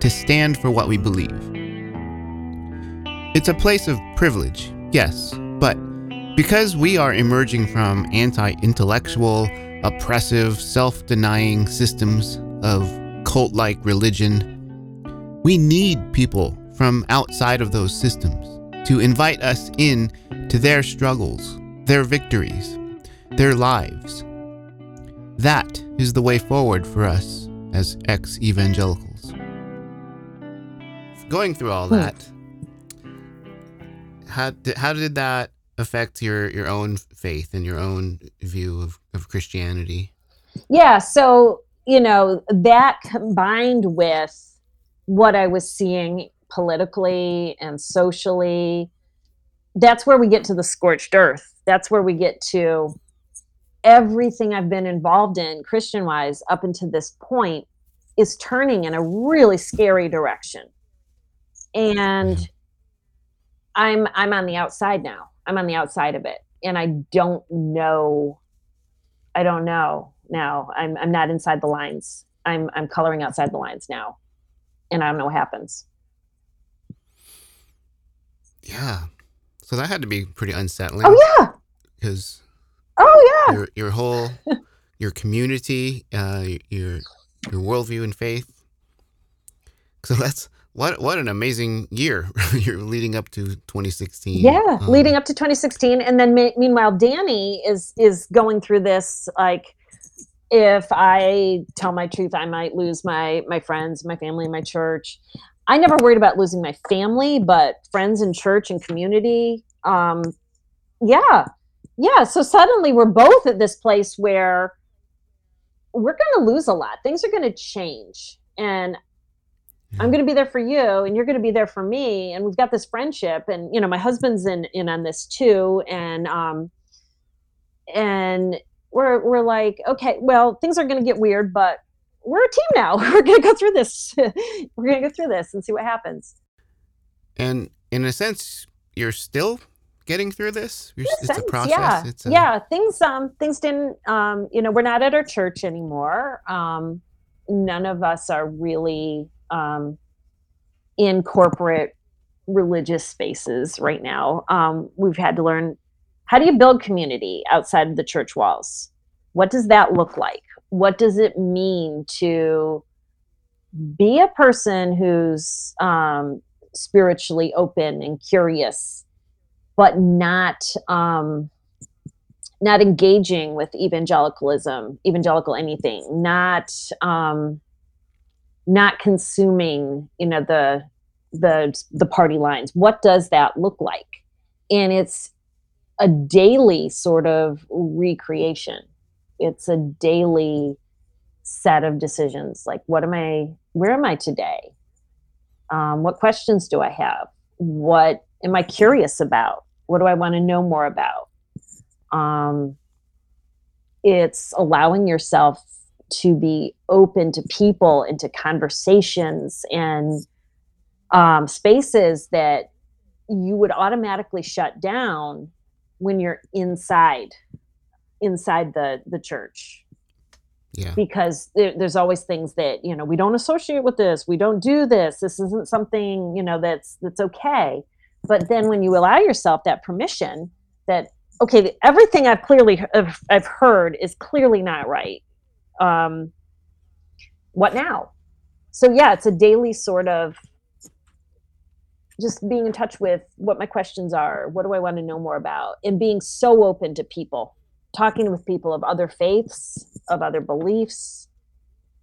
to stand for what we believe. It's a place of privilege, yes, but because we are emerging from anti intellectual, oppressive, self denying systems of cult like religion, we need people from outside of those systems to invite us in to their struggles, their victories, their lives. That is the way forward for us as ex evangelicals. Going through all that, how did, how did that affect your, your own faith and your own view of, of Christianity? Yeah, so you know that combined with what I was seeing politically and socially, that's where we get to the scorched earth. That's where we get to everything I've been involved in Christian wise up until this point is turning in a really scary direction. And I'm I'm on the outside now. I'm on the outside of it and I don't know I don't know now. I'm I'm not inside the lines. I'm I'm coloring outside the lines now. And I don't know what happens. Yeah. So that had to be pretty unsettling. Oh yeah. Because Oh yeah. your your whole your community, uh, your your worldview and faith. So let's what what an amazing year. You're leading up to 2016 yeah Um, leading up to 2016 and then me- meanwhile danny is is going through this like if i tell my truth i might lose my my friends my family my church. I never worried about losing my family but friends and church and community um yeah yeah so suddenly we're both at this place where we're going to lose a lot. Things are going to change. And I'm going to be there for you and you're going to be there for me and we've got this friendship. And you know my husband's in in on this too. And um and we're we're like okay well things are going to get weird but we're a team now. We're going to go through this. We're going to go through this and see what happens. And in a sense you're still getting through this? It's a process. yeah. It's a, yeah things um things didn't um you know we're not at our church anymore. Um none of us are really um in corporate religious spaces right now. Um we've had to learn how do you build community outside of the church walls? What does that look like? What does it mean to be a person who's um spiritually open and curious but not um, not engaging with evangelicalism, evangelical anything, not um, not consuming, you know, the the the party lines. What does that look like? And it's a daily sort of recreation. It's a daily set of decisions. Like, what am I? Where am I today? Um, what questions do I have? What am I curious about? What do I want to know more about? Um, it's allowing yourself to be open to people and to conversations and um, spaces that you would automatically shut down when you're inside inside the the church yeah because there, there's always things that you know we don't associate with this we don't do this this isn't something you know that's that's okay but then when you allow yourself that permission that okay everything i've clearly i've, heard is clearly not right um what now? So yeah it's a daily sort of just being in touch with what my questions are what do i want to know more about and being so open to people talking with people of other faiths of other beliefs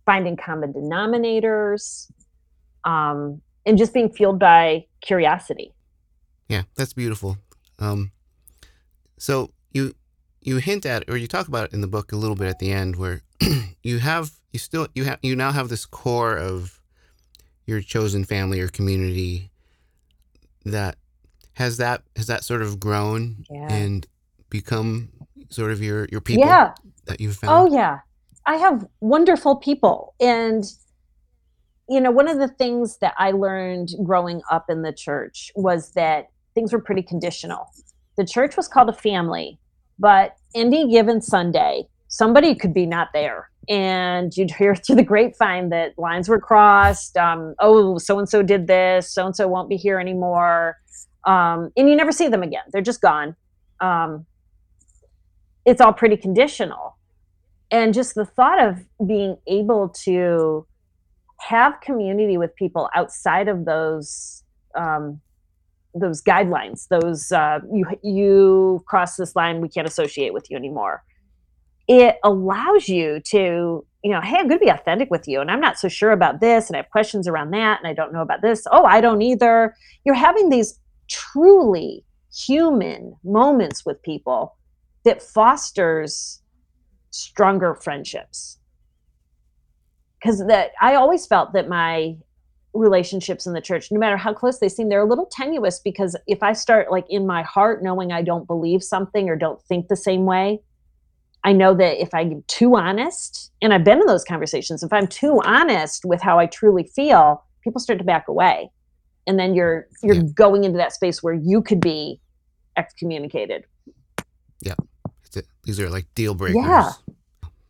finding common denominators um, and just being fueled by curiosity Yeah, that's beautiful. Um, so you you hint at or you talk about it in the book a little bit at the end where you have you still you have you now have this core of your chosen family or community that has that has that sort of grown Yeah. and become sort of your your people yeah that you've found. Oh yeah. I have wonderful people and you know one of the things that I learned growing up in the church was that things were pretty conditional. The church was called a family, but any given Sunday somebody could be not there. And you'd hear through the grapevine that lines were crossed um, oh so and so did this so and so won't be here anymore. Um, and you never see them again. They're just gone. Um, it's all pretty conditional. And just the thought of being able to have community with people outside of those um, those guidelines those uh, you you cross this line we can't associate with you anymore. It allows you to you know hey i'm going to be authentic with you and i'm not so sure about this and i have questions around that and i don't know about this. Oh i don't either. You're having these truly human moments with people that fosters stronger friendships. Because that i always felt that my relationships in the church no matter how close they seem they're a little tenuous because if i start like in my heart knowing i don't believe something or don't think the same way i know that if i'm too honest and i've been in those conversations if i'm too honest with how i truly feel people start to back away and then you're you're Yeah. going into that space where you could be excommunicated Yeah. these are like deal breakers. Yeah.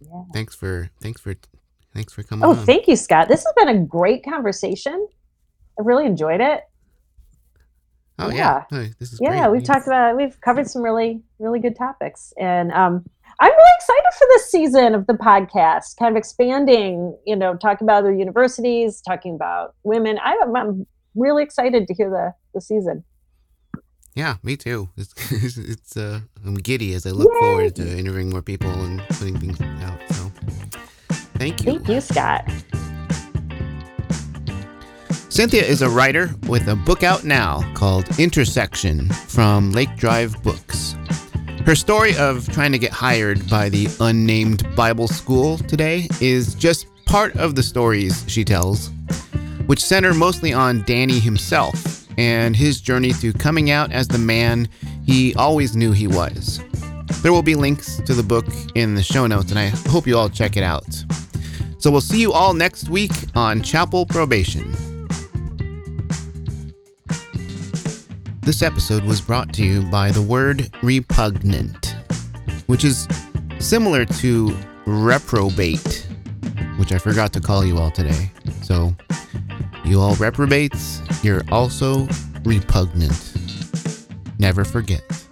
Yeah. Thanks for thanks for thanks for coming Oh, on. thank you, Scott. This has been a great conversation. I really enjoyed it. oh yeah. yeah. Oh, this is Yeah, great. we've talked about we've covered some really really good topics, and um, I'm really excited for this season of the podcast, kind of expanding, you know, talking about other universities, talking about women. I, I'm really excited to hear the, the season. Yeah, me too. It's, it's uh, I'm giddy as I look Yay. forward to interviewing more people and putting things out. So, thank you. Thank you, Scott. Cynthia is a writer with a book out now called Intersexion from Lake Drive Books. Her story of trying to get hired by the unnamed Bible school today is just part of the stories she tells, which center mostly on Danny himself and his journey through coming out as the man he always knew he was. There will be links to the book in the show notes, and I hope you all check it out. So we'll see you all next week on Chapel Probation. This episode was brought to you by the word repugnant, which is similar to reprobate, which I forgot to call you all today. So, you all reprobates, you're also repugnant. Never forget.